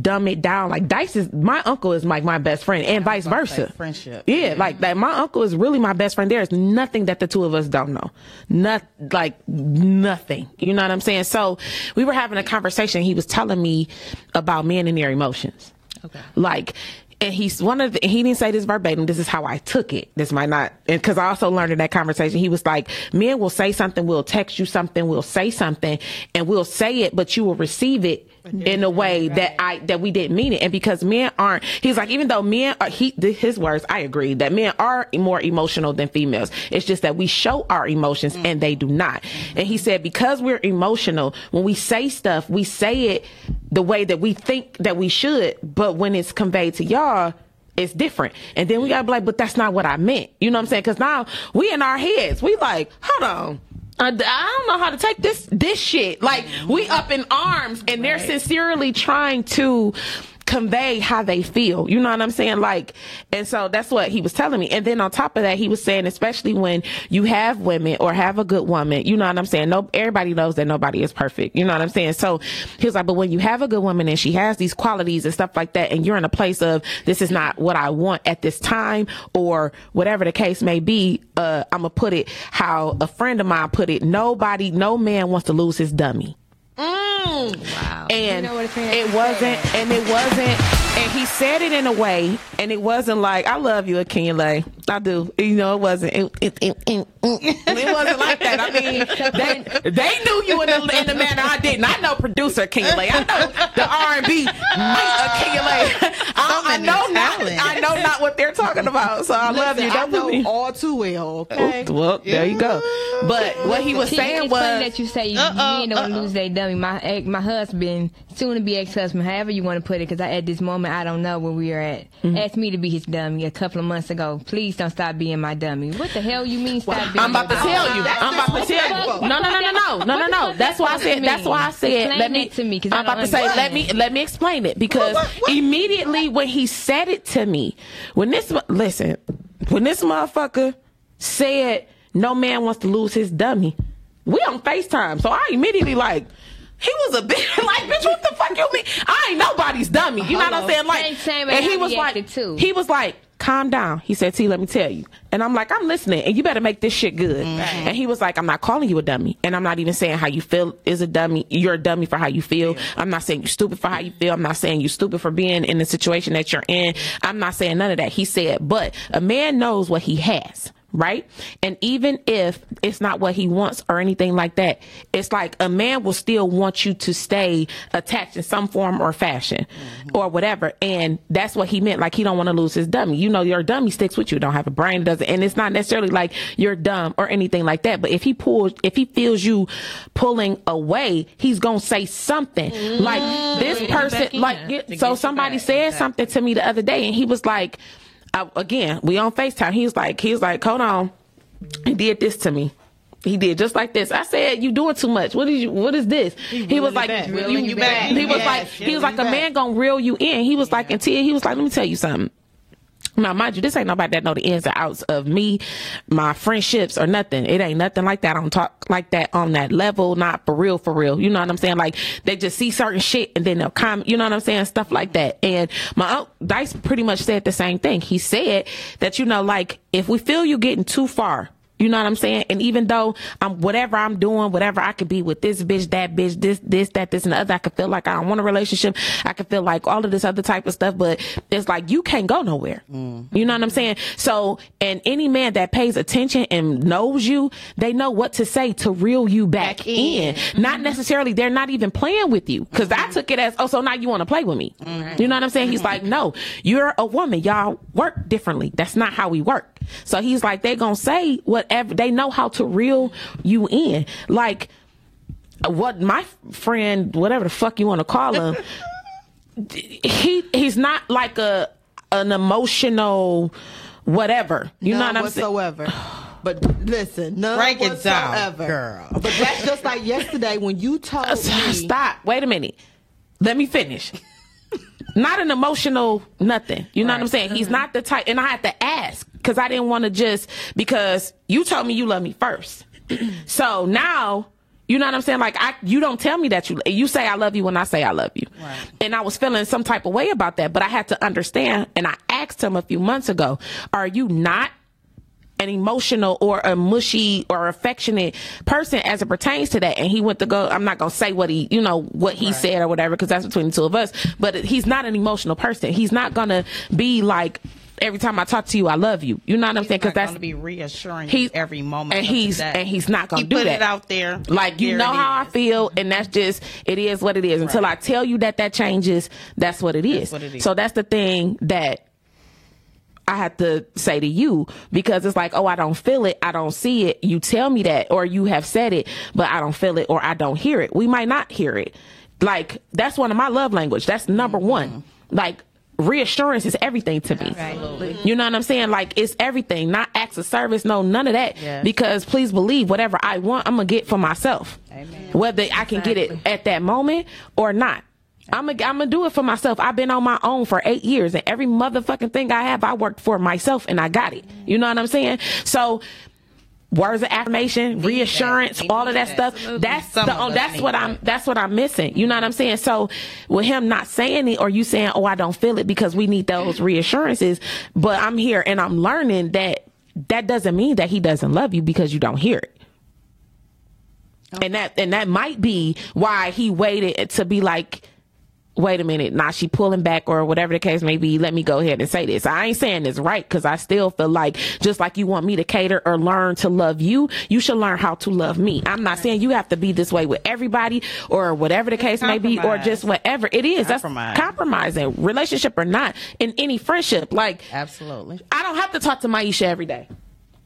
dumb it down. Like Dice is my uncle is like my best friend and vice versa. friendship. Yeah, like that. My uncle is really my best friend. There's nothing that the two of us don't know. Not like nothing. You know what I'm saying? So we were having a conversation. He was telling me about men and their emotions. Okay. Like, and he's one of the, he didn't say this verbatim. This is how I took it. This might not, because I also learned in that conversation, he was like, men will say something, we'll text you something, we'll say something, and we'll say it, but you will receive it in a way that I, that we didn't mean it. And because men aren't, he's like, even though men are, he, his words, I agree that men are more emotional than females. It's just that we show our emotions and they do not. And he said, because we're emotional, when we say stuff, we say it the way that we think that we should, but when it's conveyed to y'all, it's different. And then we gotta be like, but that's not what I meant. You know what I'm saying? Cause now we in our heads, we like, hold on. I, I don't know how to take this this shit. Like we up in arms, and they're sincerely trying to convey how they feel. You know what I'm saying? Like, and so that's what he was telling me. And then on top of that, he was saying, especially when you have women or have a good woman, you know what I'm saying? No, everybody knows that nobody is perfect. You know what I'm saying? So he was like, but when you have a good woman and she has these qualities and stuff like that, and you're in a place of this is not what I want at this time, or whatever the case may be, uh, I'm gonna put it how a friend of mine put it. Nobody, no man wants to lose his dummy. Mm. Wow. And You know what it wasn't, and it wasn't, and he said it in a way, and it wasn't like, I love you, Akinle. I do. You know, it wasn't, it, it, it, it, it wasn't like that. I mean, they, they knew you in the, in the manner I didn't. I know producer Akinle. I know the R&B Akinle. I, I know not. I know not what they're talking about, so I love you. Don't put me- know all too well. Okay. Oh, well, there you go. But what he was saying it's funny was, that you say you, Uh-oh, you ain't gonna lose that dummy. My ex- my husband, soon to be ex husband, however you want to put it, because I at this moment I don't know where we are at. Mm-hmm. Asked me to be his dummy a couple of months ago. Please don't stop being my dummy. What the hell you mean stop being? I'm about to my tell you. I'm about to tell you. No, no, no, no, no, no, no, no. That's why I said. That's why I said. Explain Let me. to me, 'cause I I'm about to say. Let me. Let me explain it because immediately when he said it to me, when this listen, when this motherfucker said no man wants to lose his dummy, we on Facetime, so I immediately like. He was a bitch. [laughs] like, bitch, what the fuck you mean? I ain't nobody's dummy. You know what I'm saying? Like, Same- same way and he was like, too. he was like, calm down. He said, T, let me tell you. And I'm like, I'm listening and you better make this shit good. Mm-hmm. And he was like, I'm not calling you a dummy. And I'm not even saying how you feel is a dummy. You're a dummy for how you feel. I'm not saying you're stupid for how you feel. I'm not saying you're stupid for being in the situation that you're in. I'm not saying none of that. He said, but a man knows what he has. Right? And even if it's not what he wants or anything like that, it's like a man will still want you to stay attached in some form or fashion or whatever. And that's what he meant. Like he don't want to lose his dummy. You know, your dummy sticks with you. Don't have a brain, doesn't. And it's not necessarily like you're dumb or anything like that. But if he pulls, if he feels you pulling away, he's going to say something like this person, like, so somebody said Exactly. something to me the other day and he was like, I, again, we on FaceTime. He was like, he was like, hold on. He did this to me. He did just like this. I said, "You doing too much. What is you? What is this?" He, was like, you you- back. He was Yes, like, he was like, a man gonna reel you in. He was like, "Until he was like, let me tell you something. Now, mind you, this ain't nobody that know the ins and outs of me, my friendships or nothing. It ain't nothing like that. I don't talk like that on that level, not for real, for real. You know what I'm saying? Like they just see certain shit and then they'll comment. You know what I'm saying? Stuff like that. And my uncle Dice pretty much said the same thing. He said that you know, like if we feel you getting too far, you know what I'm saying? And even though I'm whatever I'm doing, whatever I could be with this bitch, that bitch, this, this, that, this, and the other, I could feel like I don't want a relationship. I could feel like all of this other type of stuff, but it's like you can't go nowhere. Mm. You know what I'm saying? So, and any man that pays attention and knows you, they know what to say to reel you back, in. Not mm-hmm. necessarily, they're not even playing with you. Cause I mm-hmm. took it as, oh, so now you want to play with me. Mm-hmm. You know what I'm saying? He's like, no, you're a woman. Y'all work differently. That's not how we work. So he's like, they gonna say whatever. They know how to reel you in. Like, what my friend, whatever the fuck you want to call him, [laughs] he he's not like a an emotional whatever. You None know what I'm saying? whatsoever. [sighs] But listen, none Break it down, whatsoever. girl. But that's just like yesterday when you told [laughs] me. Stop. Wait a minute. Let me finish. Not an emotional nothing. You know what I'm saying? He's mm-hmm. not the type, and I had to ask because I didn't want to just because you told me you love me first. [clears throat] so now. You know what I'm saying? Like I, you don't tell me that you, you say I love you when I say I love you. And I was feeling some type of way about that, but I had to understand. And I asked him a few months ago, are you not an emotional or a mushy or affectionate person as it pertains to that. And he went to go, I'm not going to say what he, you know, what he said or whatever, because that's between the two of us, but he's not an emotional person. He's not going to be like, every time I talk to you, I love you. You know what I'm saying? Because that's going to be reassuring he's every moment. and he's, and he's not going to do put that. it out there. Like you There know how I feel, mm-hmm. and that's just it is what it is. Until I tell you that that changes, that's what it is. what it is. So that's the thing that I have to say to you because it's like, oh, I don't feel it, I don't see it. You tell me that, or you have said it, but I don't feel it, or I don't hear it. We might not hear it. Like that's one of my love language. That's number mm-hmm. one. Like reassurance is everything to me. You know what I'm saying? Like it's everything, not acts of service, no, none of that. Yes. Because please believe, whatever I want, I'm gonna get for myself. Amen. Whether I can get it at that moment or not. I'm gonna I'm gonna do it for myself. I've been on my own for eight years, and every motherfucking thing I have, I worked for myself, and I got it. You know what I'm saying? So, words of affirmation, reassurance, all of that stuff. Absolutely. That's Some the oh, that's what that. I'm that's what I'm missing. You know what I'm saying? So, with him not saying it, or you saying, "Oh, I don't feel it," because we need those reassurances. But I'm here, and I'm learning that that doesn't mean that he doesn't love you because you don't hear it. And that and that might be why he waited to be like, wait a minute, now she pulling back or whatever the case may be. Let me go ahead and say this. I ain't saying this right because I still feel like just like you want me to cater or learn to love you, you should learn how to love me. I'm not saying you have to be this way with everybody or whatever the case may be or just whatever it is. Compromise. That's compromising, relationship or not, in any friendship. Like Absolutely. I don't have to talk to Myesha every day.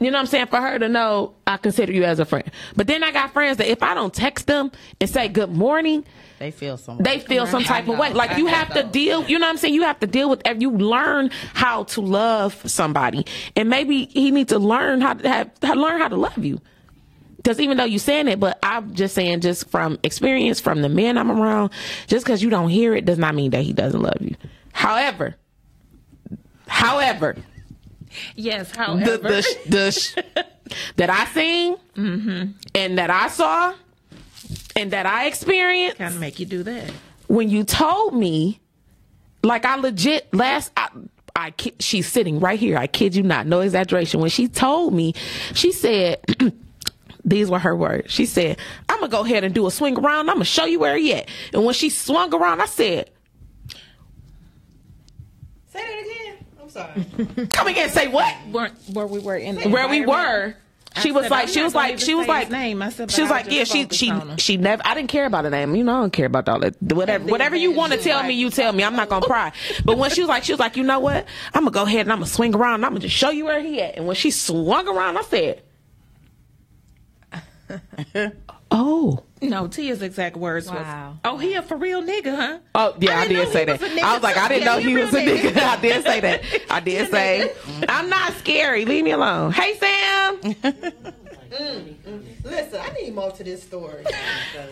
You know what I'm saying? For her to know I consider you as a friend. But then I got friends that if I don't text them and say good morning, They feel some. they feel some type of way. Like you have to deal, you know what I'm saying? You have to deal with, if you learn how to love somebody. And maybe he needs to learn how to have, how, learn how to love you. Because even though you're saying it, but I'm just saying, just from experience, from the men I'm around, just because you don't hear it does not mean that he doesn't love you. However, however, Yes, the however. the, sh- the sh- [laughs] that I seen and that I saw and that I experienced kind of make you do that. when you told me, like I legit last. I, I ki- she's sitting right here. I kid you not, no exaggeration. When she told me, she said. [clears throat] These were her words. She said, I'm gonna go ahead and do a swing around. I'm gonna show you where he at. And when she swung around, I said, Say that again. I'm sorry. [laughs] Come again, say what? Where, where we were in the Where we were. She was said, like, she was like, she was like, name. I said, she was like, yeah, she, she, she never, I didn't care about the name. You know, I don't care about all that. Whatever, whatever you want to tell me, you tell me. I'm not gonna cry. But when she was like, she was like, you know what? I'm gonna go ahead and I'm gonna swing around. and I'm gonna just show you where he at. And when she swung around, I said, [laughs] oh. No, Tia's exact words Wow. was, "Oh, he a for real nigga, huh?" Oh yeah, I, didn't did say that. was I was like, I didn't Yeah, know he he was a real nigga. nigga. [laughs] I did say that. I [laughs] did say, I'm not scary. Leave me alone. Hey Sam. [laughs] Listen, I need more to this story.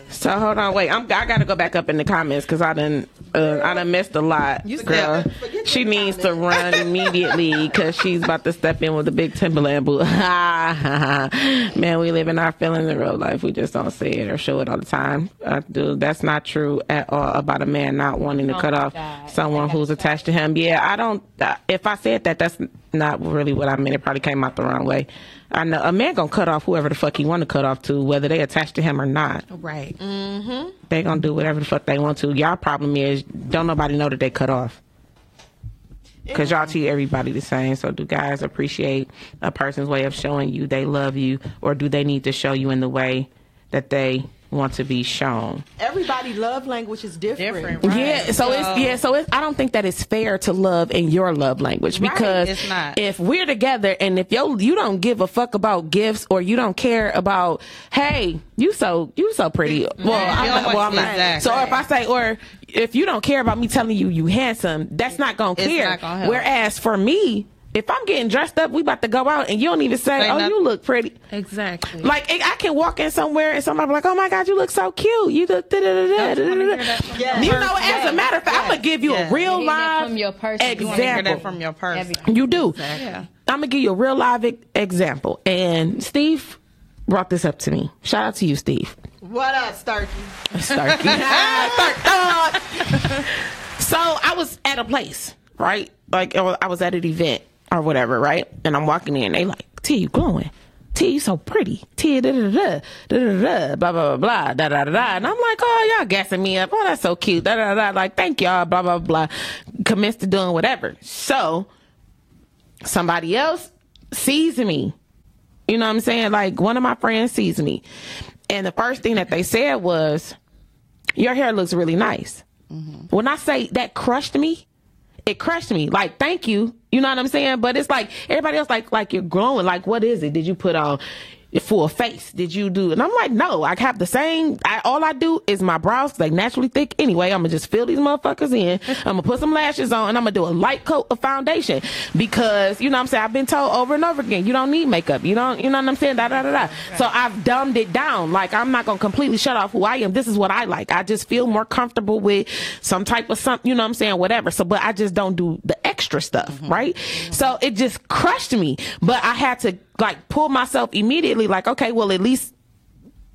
So hold on, wait. I'm I gotta go back up in the comments because I done uh, I done missed a lot, You girl. said- She that needs to run [laughs] immediately because she's about to step in with a big Timberland boot. [laughs] Man, we live in our feelings in real life. We just don't say it or show it all the time. Uh, dude, that's not true at all about a man not wanting to Oh cut off God. someone who's attached to him. Yeah, I don't. Uh, if I said that, that's not really what I meant. It probably came out the wrong way. I know a man gonna cut off whoever the fuck he want to cut off to, whether they attached to him or not. Right. Mm-hmm. They gonna do whatever the fuck they want to. Y'all problem is don't nobody know that they cut off. Cause y'all treat everybody the same. So do guys appreciate a person's way of showing you they love you, or do they need to show you in the way that they want to be shown? Everybody love language is different. Different, right. Yeah, so it's yeah, so it's, I don't think that it's fair to love in your love language Right, because it's not. if we're together and if yo you don't give a fuck about gifts or you don't care about hey you so you so pretty mm-hmm. well I'm not, don't well I'm not Exactly. so if I say or if you don't care about me telling you you handsome that's not gonna It's care not gonna help. whereas for me if I'm getting dressed up we about to go out and you don't even say Say oh you look pretty Exactly. like I I can walk in somewhere and somebody be like, "Oh my God, you look so cute." You look. Da, da, da, da, da, da, da. Yes. You know, as a matter of fact, I'm gonna give you Yes. a real Getting that live from your person. You You hear example. that from your person. Everything. You do. Yeah. I'm gonna give you a real live e- example. And Steve brought this up to me. Shout out to you, Steve. What up, Starkey? Starkey. Stark [laughs] [laughs] so I was at a place, right? Like I was at an event or whatever, right? And I'm walking in. They like, T, you glowing. T, you so pretty. T, da da da da da da da blah blah blah blah da da da da. And I'm like, oh, y'all gassing me up. Oh, that's so cute. Da da da. Like, thank y'all. Blah blah blah. Commence to doing whatever. So somebody else sees me. You know what I'm saying? Like one of my friends sees me. And the first thing that they said was, Your hair looks really nice. When I say that crushed me, it crushed me. Like, thank you. You know what I'm saying? But it's like everybody else like like you're growing. Like, what is it? Did you put on full face? Did you do? And I'm like, no. I have the same. I, all I do is my brows they naturally thick anyway. I'm gonna just fill these motherfuckers in. [laughs] I'm gonna put some lashes on, and I'm gonna do a light coat of foundation because you know what I'm saying. I've been told over and over again, you don't need makeup. You don't. You know what I'm saying? Da da da da. So I've dumbed it down. Like I'm not gonna completely shut off who I am. This is what I like. I just feel more comfortable with some type of something. You know what I'm saying? Whatever. So, but I just don't do the extra stuff, mm-hmm. right? So it just crushed me. But I had to like pull myself immediately. Like, okay, well at least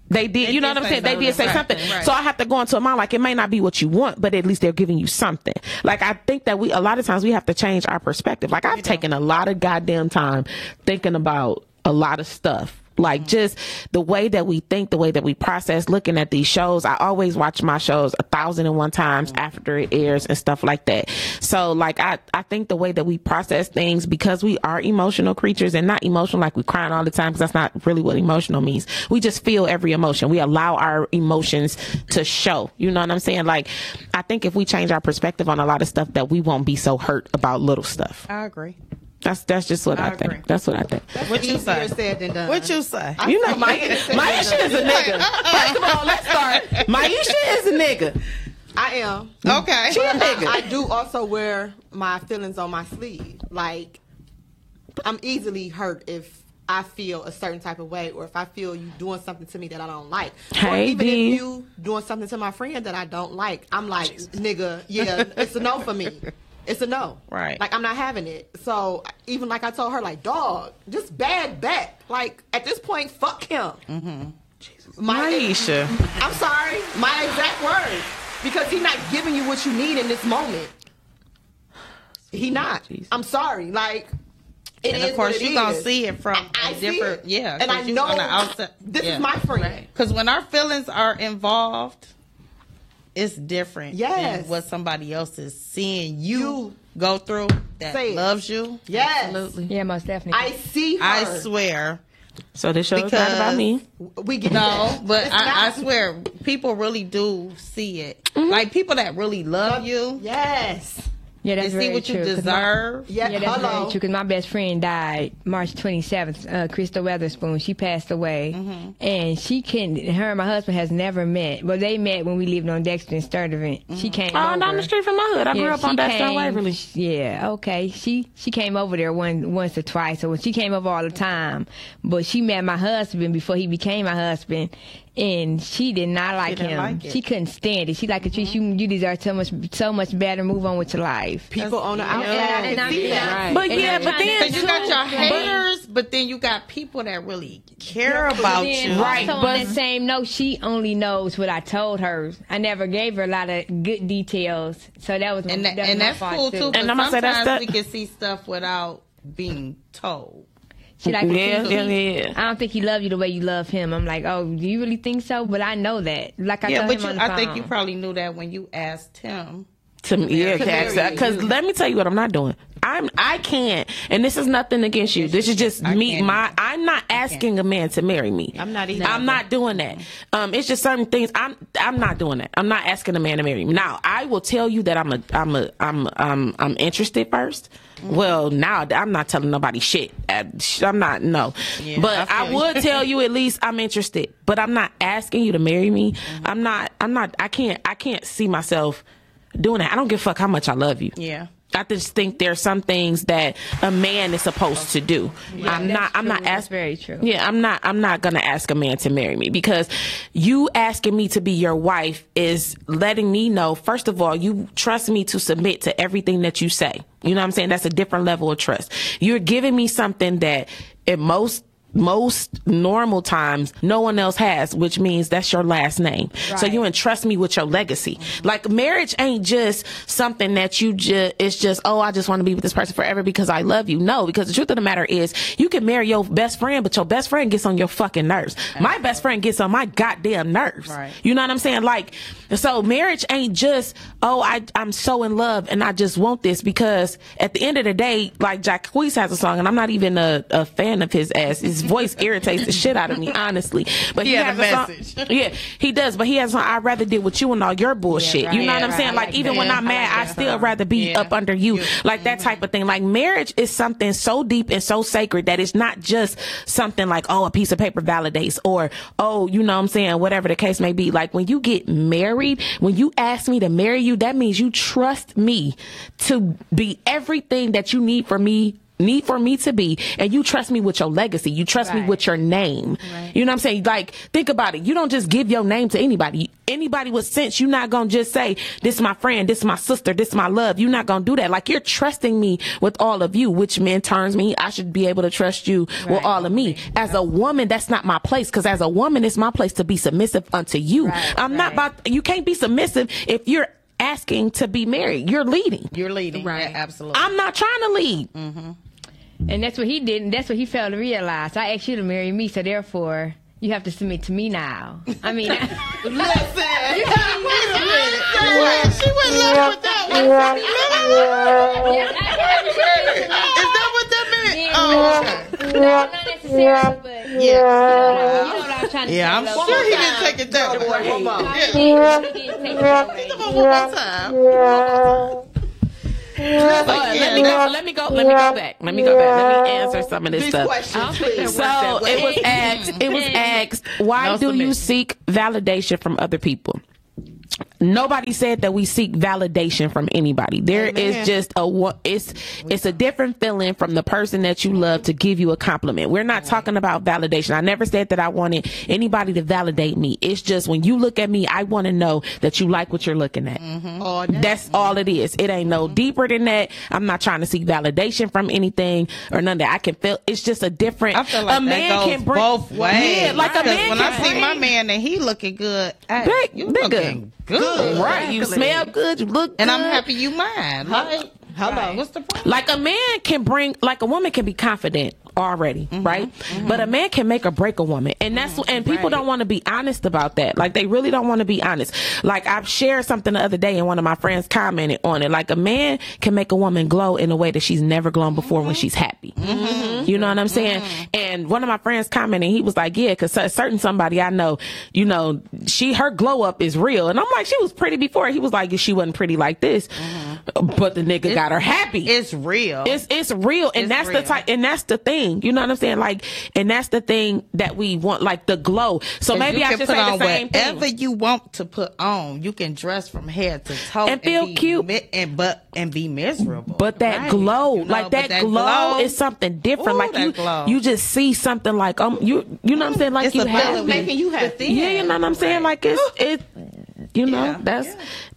they did, They you know did what I'm saying? They did say something. something. Right. So I have to go into a mind like it may not be what you want, but at least they're giving you something. Like I think that we a lot of times we have to change our perspective. Like I've taken a lot of goddamn time thinking about a lot of stuff. Like just the way that we think, the way that we process, looking at these shows. I always watch my shows a thousand and one times mm-hmm. after it airs and stuff like that. So like I, I think the way that we process things because we are emotional creatures and not emotional like we crying all the time because that's not really what emotional means. We just feel every emotion. We allow our emotions to show. You know what I'm saying? Like I think if we change our perspective on a lot of stuff that we won't be so hurt about little stuff. I agree. That's that's just what I, I think. That's what I think. What you Easier say? said than done. What you say? You know, my Myesha is a nigga. First [laughs] of all, let's start. Myesha is a nigga. I am. Mm. Okay. She a nigga. I, I do also wear my feelings on my sleeve. Like, I'm easily hurt if I feel a certain type of way, or if I feel you doing something to me that I don't like. or Hey, even D. if you doing something to my friend that I don't like, I'm like, nigga, yeah, it's a no for me. [laughs] It's a no. Right. Like I'm not having it. So even like I told her, like, dog, just bad bet. Like at this point, fuck him. Mm-hmm. My, Myesha. I'm sorry, my exact words. Because he's not giving you what you need in this moment. He not. Jesus. I'm sorry. Like, it And of course, you're gonna see it from I, I a see different, it. yeah. And I know on the outside- this yeah. is my friend. Because when our feelings are involved, it's different. Yes. Than what somebody else is seeing you, You go through that say loves you. Yes. Absolutely. Yeah, most definitely. I see her. I swear. So this show is not about me. We get No, but I, I swear, people really do see it. Mm-hmm. Like people that really love you, Yes. Yeah, that's see very what you true, 'cause my- Yeah, Yeah, that's hello. very true. Because my best friend died March 27th. Uh, Crystal Weatherspoon. She passed away, Mm-hmm. and she can. Her and my husband has never met. Well, they met when we lived on Dexter and Sturtevant. She came Oh, over. down the street from my hood. I grew up on Dexter and Waverly. Yeah, okay. She she came over there one once or twice. So she came over all the time. But she met my husband before he became my husband, and she did not like didn't him. like she couldn't stand it. She like Patrice, mm-hmm. you you deserve so much so much better. Move on with your life. wife. People on the And outside I- and can I- see that. Right. But And yeah, but then Because you got your haters, but then you got people that really care about Then you. Right, also but- on that same note, she only knows what I told her. I never gave her a lot of good details, so that was And, that, that was and my that's cool too. And And I'ma say sometimes that's we the- can see stuff without being told. She like, Yeah, "See, yeah, yeah. I don't think he love you the way you love him. I'm like, oh, do you really think so? But I know that. Like I yeah, told but him you, on the I phone. think you probably knew that when you asked him. to me, yeah, marry because let me tell you what I'm not doing. I'm I can't, and this is nothing against you. This is just I me. My. I'm not asking a man to marry me. I'm not either. I'm not doing that. Um, it's just certain things. I'm I'm not doing that. I'm not asking a man to marry me. Now I will tell you that I'm a I'm a I'm I'm I'm interested 1st Well, now I'm not telling nobody shit. I'm not no, but I I, would tell [laughs] you at least I'm interested. But I'm not asking you to marry me. Mm-hmm. I'm not. I'm not. I can't. I can't see myself doing that. I don't give a fuck how much I love you. Yeah. I just think there are some things that a man is supposed to do. I'm not. I'm true. not asking. very true. Yeah, I'm not. I'm not gonna ask a man to marry me because you asking me to be your wife is letting me know. First of all, you trust me to submit to everything that you say. You know what I'm saying? That's a different level of trust. You're giving me something that in most most normal times no one else has, which means that's your last name. So you entrust me with your legacy. Like marriage ain't just something that you just it's just oh I just want to be with this person forever because I love you. No, because the truth of the matter is you can marry your best friend, but your best friend gets on your fucking nerves. My best friend gets on my goddamn nerves. Right. You know what I'm saying? Like so marriage ain't just oh I I'm so in love and I just want this because at the end of the day, like Jack has a song and I'm not even a, a fan of his ass. His voice [laughs] irritates the shit out of me, honestly. But he, He has a a song- message. [laughs] yeah, he does. But he has. I'd rather deal with you and all your bullshit. right. you know Yeah, what I'm right. saying? Like, like even that. when I'm I mad, like I still song. rather be Yeah. up under you. Like that type mm-hmm. of thing. Like marriage is something so deep and so sacred that it's not just something like oh a piece of paper validates or oh you know what I'm saying whatever the case may be. Like when you get married, when you ask me to marry you, that means you trust me to be everything that you need for me need for me to be and you trust me with your legacy. You trust me with your name. You know what i'm saying? Like think about it. You don't just give your name to anybody. Anybody with sense you're not gonna just say this is my friend this is my sister this is my love. You're not gonna do that. Like you're trusting me with all of you which in turns me. I should be able to trust you with all of me. As a woman that's not my place because as a woman it's my place to be submissive unto you. Right, i'm not about you can't be submissive if you're asking to be married. You're leading. You're leading. Right. Yeah, absolutely. i'm not trying to lead mm-hmm. And that's what he did, and that's what he failed to realize. I asked you to marry me, so therefore you have to submit to me now. I mean, [laughs] listen. she went left with that one. Is that what that meant? Yeah. Oh, okay. not necessarily, but Yeah. you know what I'm trying to Yeah, say. I'm though. sure he didn't take it that way. One more. No, Yeah. he did- he did take it that way. One more time. Let me go. Let me go. Let me go back. Let me go back. Let me answer some of this These stuff. questions, please. So it was asked. It was mm-hmm. asked. Why No do you seek validation from other people? Nobody said that we seek validation from anybody. There is Amen. just a it's it's a different feeling from the person that you love to give you a compliment. We're not talking about validation. I never said that I wanted anybody to validate me. It's just when you look at me, I want to know that you like what you're looking at. Mm-hmm. Oh, all day. That's all it is. It ain't no mm-hmm. deeper than that. I'm not trying to seek validation from anything or none that. I can feel it's just a different. I feel like a man can bring both ways. Yeah, like a man when can I see bring- my man and he looking good, hey, Big- you bigger. looking good, right. You smell good. You look And I'm happy you mine. Like, Hello. What's the problem? Like a man can bring, like a woman can be confident already, mm-hmm. right? Mm-hmm. But a man can make or break a woman, and that's mm-hmm. and people don't want to be honest about that. Like they really don't want to be honest. Like I've shared something the other day, and one of my friends commented on it. Like a man can make a woman glow in a way that she's never glowed before when she's happy. You know what I'm saying? And one of my friends commented, he was like, "Yeah, because certain somebody I know, you know, she her glow up is real." And I'm like, "She was pretty before." He was like, "She wasn't pretty like this," but the nigga got her happy. It's real. It's it's real, and It's that's real. the type, and that's the thing. You know what I'm saying? Like, and that's the thing that we want, like the glow. So maybe I should put say on the same thing. whatever thing. you want to put on. You can dress from head to toe And feel be cute. mi- and but and be miserable. But that Right. glow, You know, like but that, glow, is something different. Ooh, like you, glow. you just see something like um, you, you know what I'm saying? Like It's you have making you happy. Yeah, you know what I'm saying? Like it's it. You know, Yeah, that's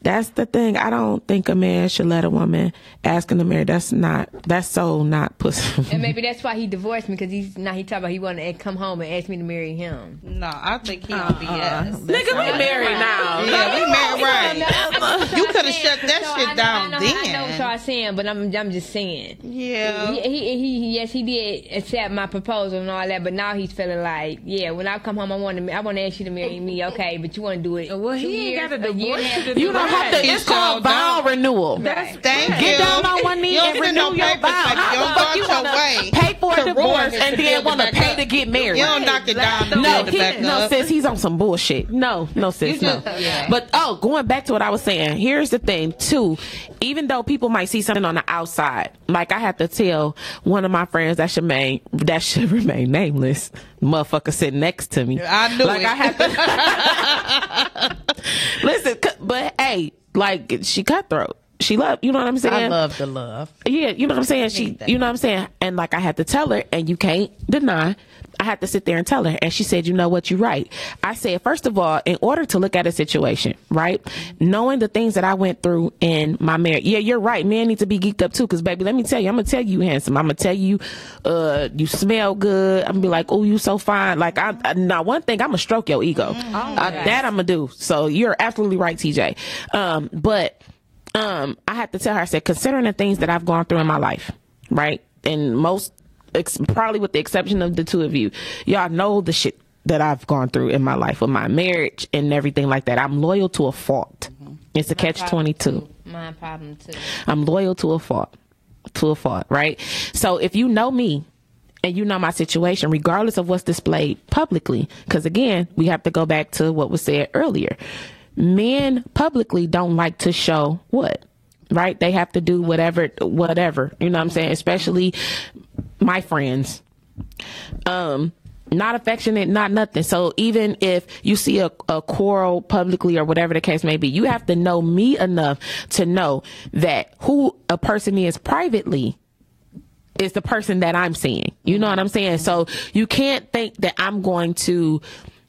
That's the thing. I don't think a man should let a woman ask him to marry. That's not. That's so not pussy. And maybe that's why he divorced me because he's now he talking about he wanted to come home and ask me to marry him. No, I think he uh-uh. on BS. Nigga, we married now. Yeah, we married right. You could have So shut that I shit know- down I know, I know what then. y'all saying, but I'm I'm just saying. Yeah. He, he, he, yes, he did accept my proposal and all that, but now he's feeling like, yeah, when I come home, I want to, I want to ask you to marry me, okay? But you want to do it? Well, two he ain't years, got a year and a half. divorce You don't have to. It's called sure vow renewal. Right. Thank you. Get down on one knee You and get no renew your papers, vow. but you How don't the fuck you wanna pay for a to divorce and to then want to pay to get married? You don't knock it down No, build it he, back no, up. sis, he's on some bullshit. No, no, sis, no. But oh, going back to what I was saying, here's the thing too. Even though people might see something on the outside, like I have to tell one of my friends that should remain that should [laughs] remain nameless, motherfucker sitting next to me. I knew like it. I have to [laughs] [laughs] listen. But hey, like she cutthroat. She love, you know what I'm saying? I love the love. Yeah, you know what I'm saying? She, you know what I'm saying? And like I had to tell her, and you can't deny. I had to sit there and tell her, and she said, "You know what? You're right." I said, first of all, in order to look at a situation, right, knowing the things that I went through in my marriage, yeah, you're right. Men need to be geeked up too, because baby, let me tell you, I'm gonna tell you, handsome. I'm gonna tell you, uh, you smell good. I'm gonna be like, oh, you so fine. Like I, I now one thing, I'm gonna stroke your ego. Uh, that I'm gonna do. So you're absolutely right, TJ. Um, but um, I had to tell her, I said, considering the things that I've gone through in my life, right? And most, ex- probably with the exception of the two of you, y'all know the shit that I've gone through in my life with my marriage and everything like that. I'm loyal to a fault. Mm-hmm. It's a catch 22. My problem too. I'm loyal to a fault, to a fault, right? So if you know me and you know my situation, regardless of what's displayed publicly, because again, we have to go back to what was said earlier. Men publicly don't like to show what, right? They have to do whatever, whatever, you know what I'm saying? Mm-hmm. Especially my friends um not affectionate not nothing. So even if you see a, a quarrel publicly or whatever the case may be you have to know me enough to know that who a person is privately is the person that i'm seeing. You know what i'm saying? So you can't think that i'm going to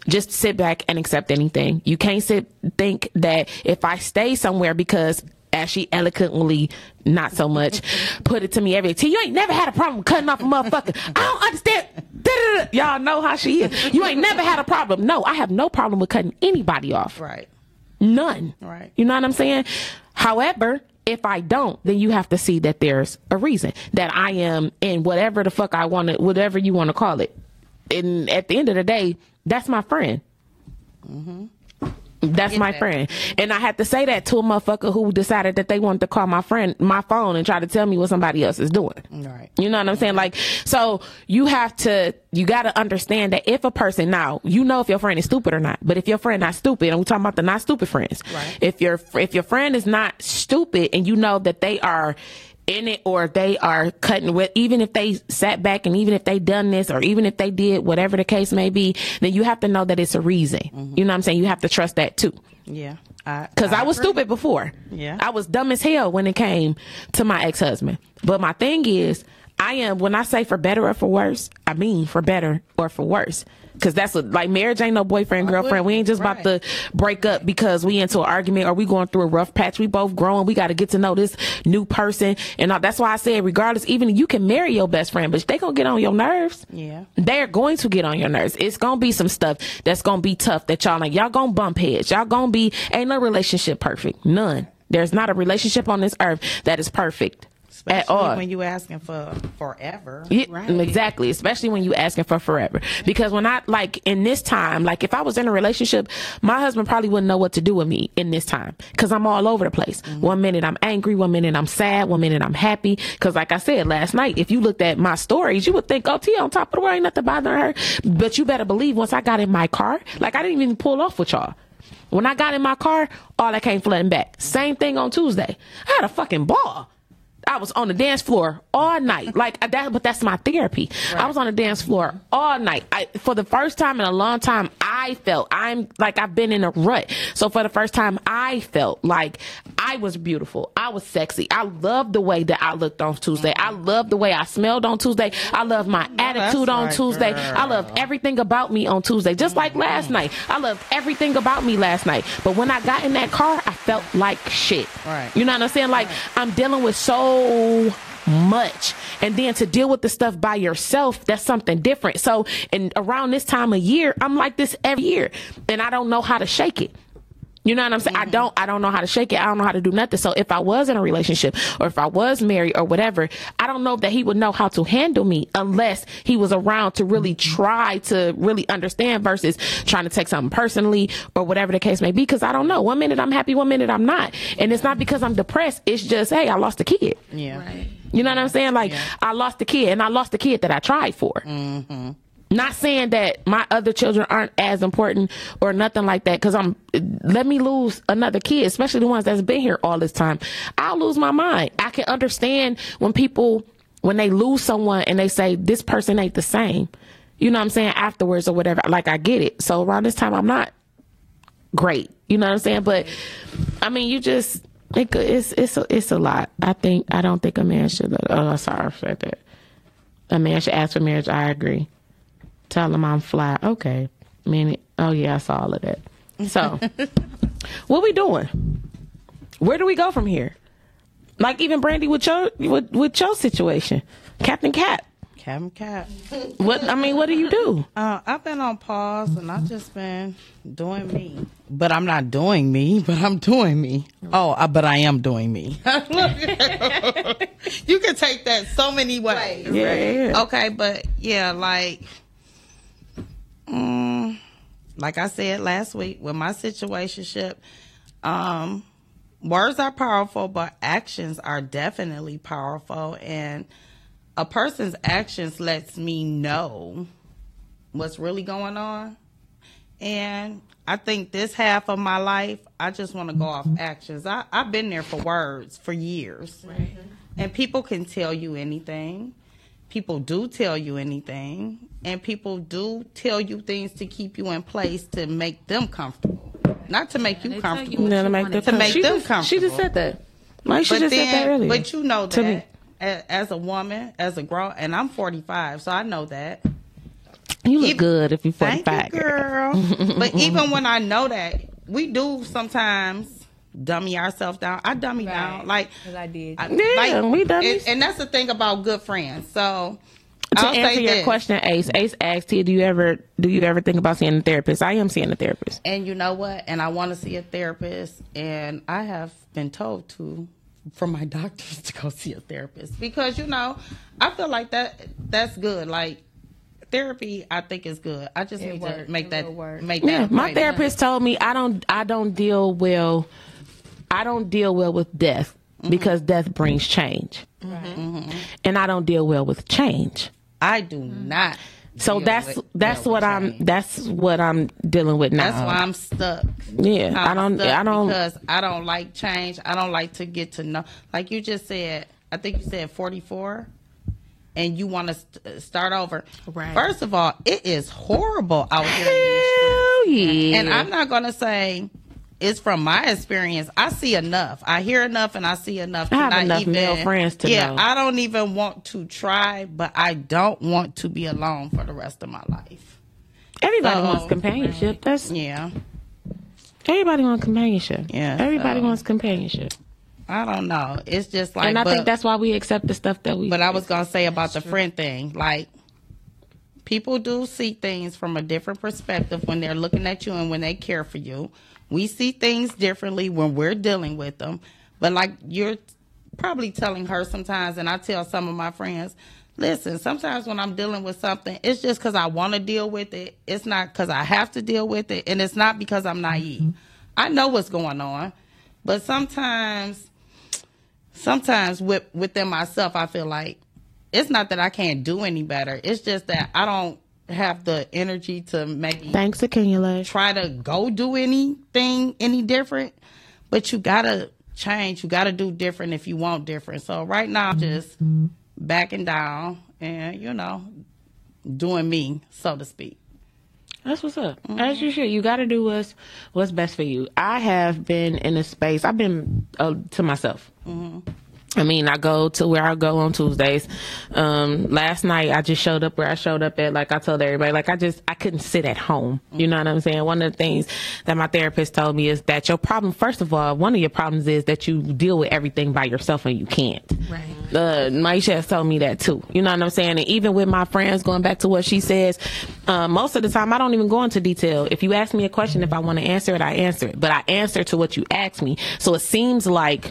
just sit back and accept anything. You can't sit think that if i stay somewhere because as she eloquently, not so much, put it to me every day. You ain't never had a problem cutting off a motherfucker. I don't understand. Y'all know how she is. You ain't never had a problem. No, I have no problem with cutting anybody off. Right. None. Right. You know what I'm saying? However, if I don't, then you have to see that there's a reason that I am in whatever the fuck I want to, whatever you want to call it. And at the end of the day, that's my friend. Mm-hmm. That's my friend. And I had to say that to a motherfucker who decided that they wanted to call my friend my phone and try to tell me what somebody else is doing. Right. You know what I'm saying? Like, so you have to, you got to understand that if a person now, you know if your friend is stupid or not, but if your friend not stupid, and we're talking about the not stupid friends. Right. If your, if your friend is not stupid and you know that they are in it or they are cutting with, even if they sat back and even if they done this or even if they did whatever the case may be, then you have to know that it's a reason. Mm-hmm. You know what I'm saying? You have to trust that too. Yeah. I, Cause I, was agree. stupid before. Yeah. I was dumb as hell when it came to my ex husband. But my thing is, I am, when I say for better or for worse, I mean for better or for worse. Cause that's what, like marriage ain't no boyfriend, girlfriend. We ain't just about to break up because we into an argument or we going through a rough patch. We both growing. We got to get to know this new person. And uh, that's why I said, regardless, even you can marry your best friend, but they gonna get on your nerves. Yeah. They're going to get on your nerves. It's gonna be some stuff that's gonna be tough that y'all like. Y'all gonna bump heads. Y'all gonna be, ain't no relationship perfect. None. There's not a relationship on this earth that is perfect Especially at all. when you asking for forever. Yeah, Exactly. Especially when you asking for forever. Because when I like in this time, like if I was in a relationship, my husband probably wouldn't know what to do with me in this time. Cause I'm all over the place. Mm-hmm. One minute I'm angry, one minute I'm sad, one minute I'm happy. Cause like I said last night, if you looked at my stories, you would think, oh, T on top of the world, ain't nothing bothering her. But you better believe once I got in my car, like I didn't even pull off with y'all. When I got in my car, all that came flooding back. Same thing on Tuesday. I had a fucking ball. I was on the dance floor all night. [laughs] Like that, but that's my therapy. I was on the dance floor all night. I, for the first time in a long time, I felt I'm like I've been in a rut. So for the first time, I felt like I was beautiful. I was sexy. I loved the way that I looked on Tuesday. I mm-hmm. loved the way I smelled on Tuesday. I loved my attitude on right, Tuesday. I loved everything about me on Tuesday. Just like mm-hmm. last night. I loved everything about me last night. But when I got in that car, I felt like shit. Right. You know what I'm saying? Like I'm dealing with so much and then to deal with the stuff by yourself that's something different so and around this time of year i'm like this every year and i don't know how to shake it you know what I'm saying? I don't I don't know how to shake it. I don't know how to do nothing. So if I was in a relationship or if I was married or whatever, I don't know that he would know how to handle me unless he was around to really mm-hmm. try to really understand versus trying to take something personally or whatever the case may be. Cause I don't know. One minute I'm happy, one minute I'm not. And it's not because I'm depressed. It's just, hey, I lost a kid. Yeah. You know what I'm saying? Like I lost a kid and I lost the kid that I tried for. Mm-hmm. Not saying that my other children aren't as important or nothing like that. Cause I'm, let me lose another kid, especially the ones that's been here all this time. I'll lose my mind. I can understand when people, when they lose someone and they say this person ain't the same. You know what I'm saying? Afterwards or whatever. Like I get it. So around this time, I'm not great. You know what I'm saying? But I mean, you just, it, it's, it's, a, it's a lot. I think, I don't think a man should, oh, sorry, I said that. A man should ask for marriage. I agree. Tell him I'm fly. Okay. Meaning, oh yeah, I saw all of that. So, [laughs] what we doing? Where do we go from here? Like even Brandy with your with, with your situation, Captain Cat. Cam cat. What I mean, what do you do? Uh, I've been on pause and I've just been doing me. But I'm not doing me, but I'm doing me. Oh, uh, but I am doing me. [laughs] you can take that so many ways. Yeah, yeah. Okay, but yeah, like, mm, like I said last week with my situationship, um, words are powerful, but actions are definitely powerful, and a person's actions lets me know what's really going on. And I think this half of my life, I just want to go off actions. I, I've been there for words for years. And people can tell you anything. People do tell you anything. And people do tell you things to keep you in place to make them comfortable. Not to make you they you comfortable. what No, to make wanna make she them just, comfortable. She just said that. Like she but just then, said that earlier. but you know To me. that a- as a woman, as a girl, and I'm 45, so I know that. you look If- good if you're Thank 45. you, girl. [laughs] but even when I know that, we do sometimes dummy ourselves down. I dummy down, like I did. I- Yeah, we dummies. And, and that's the thing about good friends. So To I'll answer say your this. question, Ace, Ace asked you, do you ever do you ever think about seeing a therapist? I am seeing a therapist. And you know what? And I want to see a therapist, and I have been told to from my [laughs] doctors to go see a therapist because you know I feel like that that's good. Like therapy, I think is good. I just It need work. to make It that will work. make Yeah, that. my right. therapist told me I don't I don't deal well I don't deal well with death Mm-hmm. because death brings change. And I don't deal well with change. I do not. So that's that's what I'm that's what I'm dealing with now. That's why I'm stuck. Yeah, I I'm don't stuck I don't because I don't like change. I don't like to get to know. Like you just said, I think you said 44, and you want to st- uh, start over. Right. First of all, it is horrible out here. in. Hell yeah. And I'm not gonna say it's from my experience. I see enough. I hear enough, and I see enough. I to have enough even, male friends to yeah, know. I don't even want to try, but I don't want to be alone for the rest of my life. Everybody So- wants companionship. That's Yeah. everybody wants companionship. Yeah, Everybody so- wants companionship. I don't know. It's just like, and I but- think that's why we accept the stuff that we But I was gonna say about the friend thing, like people do see things from a different perspective when they're looking at you and when they care for you. We see things differently when we're dealing with them. But like you're probably telling her sometimes, and I tell some of my friends, listen, sometimes when I'm dealing with something, it's just because I want to deal with it. It's not because I have to deal with it, and it's not because I'm naive. I know what's going on, but sometimes sometimes with within myself I feel like it's not that I can't do any better. It's just that I don't have the energy to maybe Thanks to Kenya try to go do anything any different. But you gotta change. You gotta do different if you want different. So right now I'm just backing down and, you know, doing me, so to speak. That's what's up. As you should. You got to do what's what's best for you. I have been in a space. I've been uh, to myself. I mean, I go to where I go on Tuesdays. Um, last night I just showed up where I showed up at. Like I told everybody, like I just I couldn't sit at home. You know what I'm saying? One of the things that my therapist told me is that your problem, first of all, one of your problems is that you deal with everything by yourself and you can't. Right. Uh, Myesha has told me that too. You know what I'm saying? And even with my friends, going back to what she says, uh, most of the time I don't even go into detail. If you ask me a question, if I want to answer it, I answer it. But I answer to what you ask me. So it seems like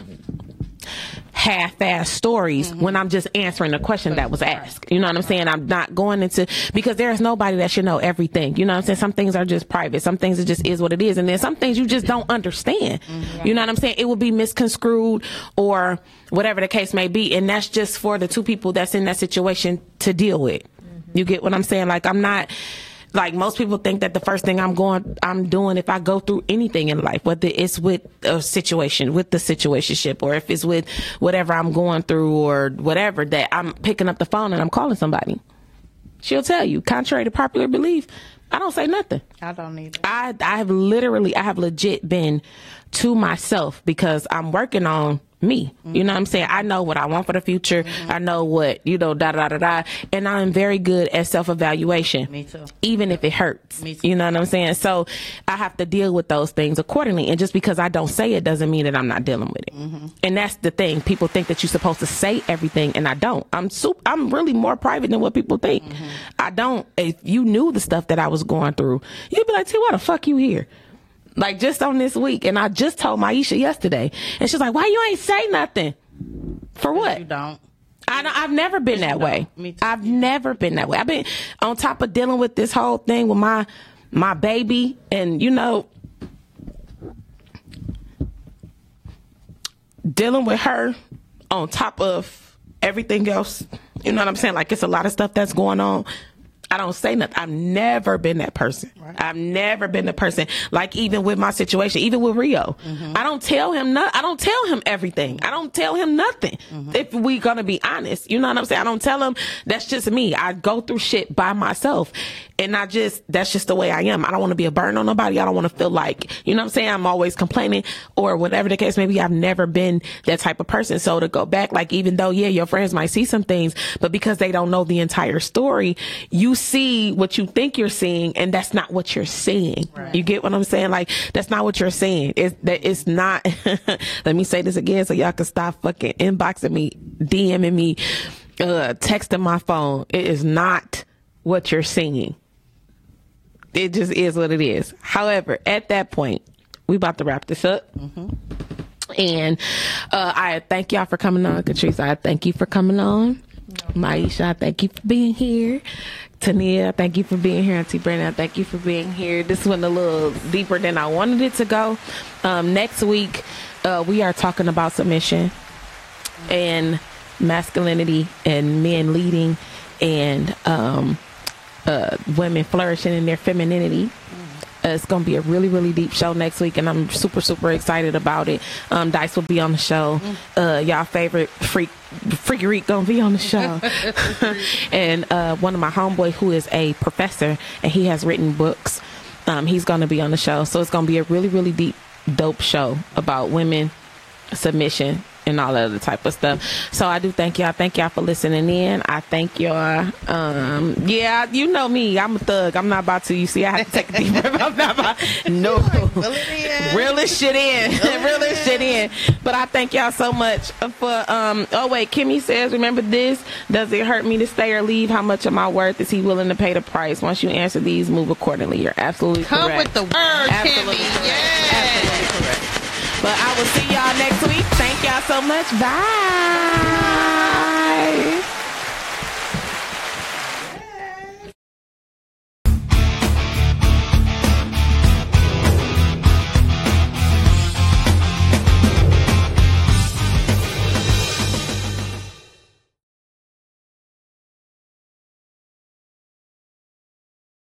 half-ass stories mm-hmm. when I'm just answering the question that was asked. You know what I'm saying? I'm not going into because there's nobody that should know everything. You know what I'm saying? Some things are just private. Some things it just is what it is, and then some things you just don't understand. Mm-hmm. You know what I'm saying? It would be misconstrued or whatever the case may be, and that's just for the two people that's in that situation to deal with. You get what I'm saying? Like I'm not like most people think that the first thing I'm going, I'm doing if I go through anything in life, whether it's with a situation, with the situationship, or if it's with whatever I'm going through or whatever, that I'm picking up the phone and I'm calling somebody. She'll tell you, contrary to popular belief, I don't say nothing. I don't need it. I I have literally I have legit been to myself because I'm working on me. You know what I'm saying? I know what I want for the future. I know what, you know, da da da da. And I'm very good at self evaluation. Me too. Even if it hurts. Me too. You know what I'm saying? So I have to deal with those things accordingly. And just because I don't say it doesn't mean that I'm not dealing with it. Mm-hmm. And that's the thing. People think that you're supposed to say everything and I don't. I'm super, I'm really more private than what people think. Mm-hmm. I don't. If you knew the stuff that I was going through, you'd be like, T, why the fuck you here? Like just on this week. And I just told Myesha yesterday. And she's like, why you ain't say nothing? For what? You don't. I I've never been that way. Me too. I've never been that way. I've been on top of dealing with this whole thing with my my baby, and you know, dealing with her on top of everything else. You know what I'm saying? Like it's a lot of stuff that's going on. I don't say nothing. I've never been that person. I've never been the person. Like even with my situation, even with Rio, mm-hmm. I don't tell him not. I don't tell him everything. I don't tell him nothing. Mm-hmm. If we gonna be honest, you know what I'm saying. I don't tell him. That's just me. I go through shit by myself, and I just that's just the way I am. I don't want to be a burden on nobody. I don't want to feel like you know what I'm saying. I'm always complaining or whatever the case may be. I've never been that type of person. So to go back, like even though yeah, your friends might see some things, but because they don't know the entire story, you see what you think you're seeing, and that's not what you're seeing. You get what I'm saying? Like that's not what you're seeing. It's that it's not. [laughs] let me say this again, so y'all can stop fucking inboxing me, DMing me, uh, texting my phone. It is not what you're seeing. It just is what it is. However, at that point, we about to wrap this up. And uh, I thank y'all for coming on, Catrice. I thank you for coming on. Myesha, thank you for being here. Tania, thank you for being here. Auntie Brandy, I thank you for being here. This went a little deeper than I wanted it to go. Um, next week, uh, we are talking about submission and masculinity and men leading and um, uh, women flourishing in their femininity. Uh, it's going to be a really, really deep show next week, and I'm super, super excited about it. Um, Dice will be on the show. Uh, y'all favorite freak, Freaky Reek going to be on the show. [laughs] and uh, one of my homeboy who is a professor, and he has written books, um, he's going to be on the show. So it's going to be a really, really deep, dope show about women, submission, and all that other type of stuff. So I do thank y'all. Thank y'all for listening in. I thank y'all. Um, yeah, you know me. I'm a thug. I'm not about to. You see, I have to take a deep breath. I'm not about. [laughs] No, real as [laughs] shit in. real as [laughs] shit in. But I thank y'all so much for. Um. Oh wait, Kimmy says, remember this? Does it hurt me to stay or leave? How much am I worth? Is he willing to pay the price? Once you answer these, move accordingly. You're absolutely Come correct. with the word, Absolutely Kimmy. correct. Yeah. Absolutely correct. But I will see y'all next week. So much. Bye.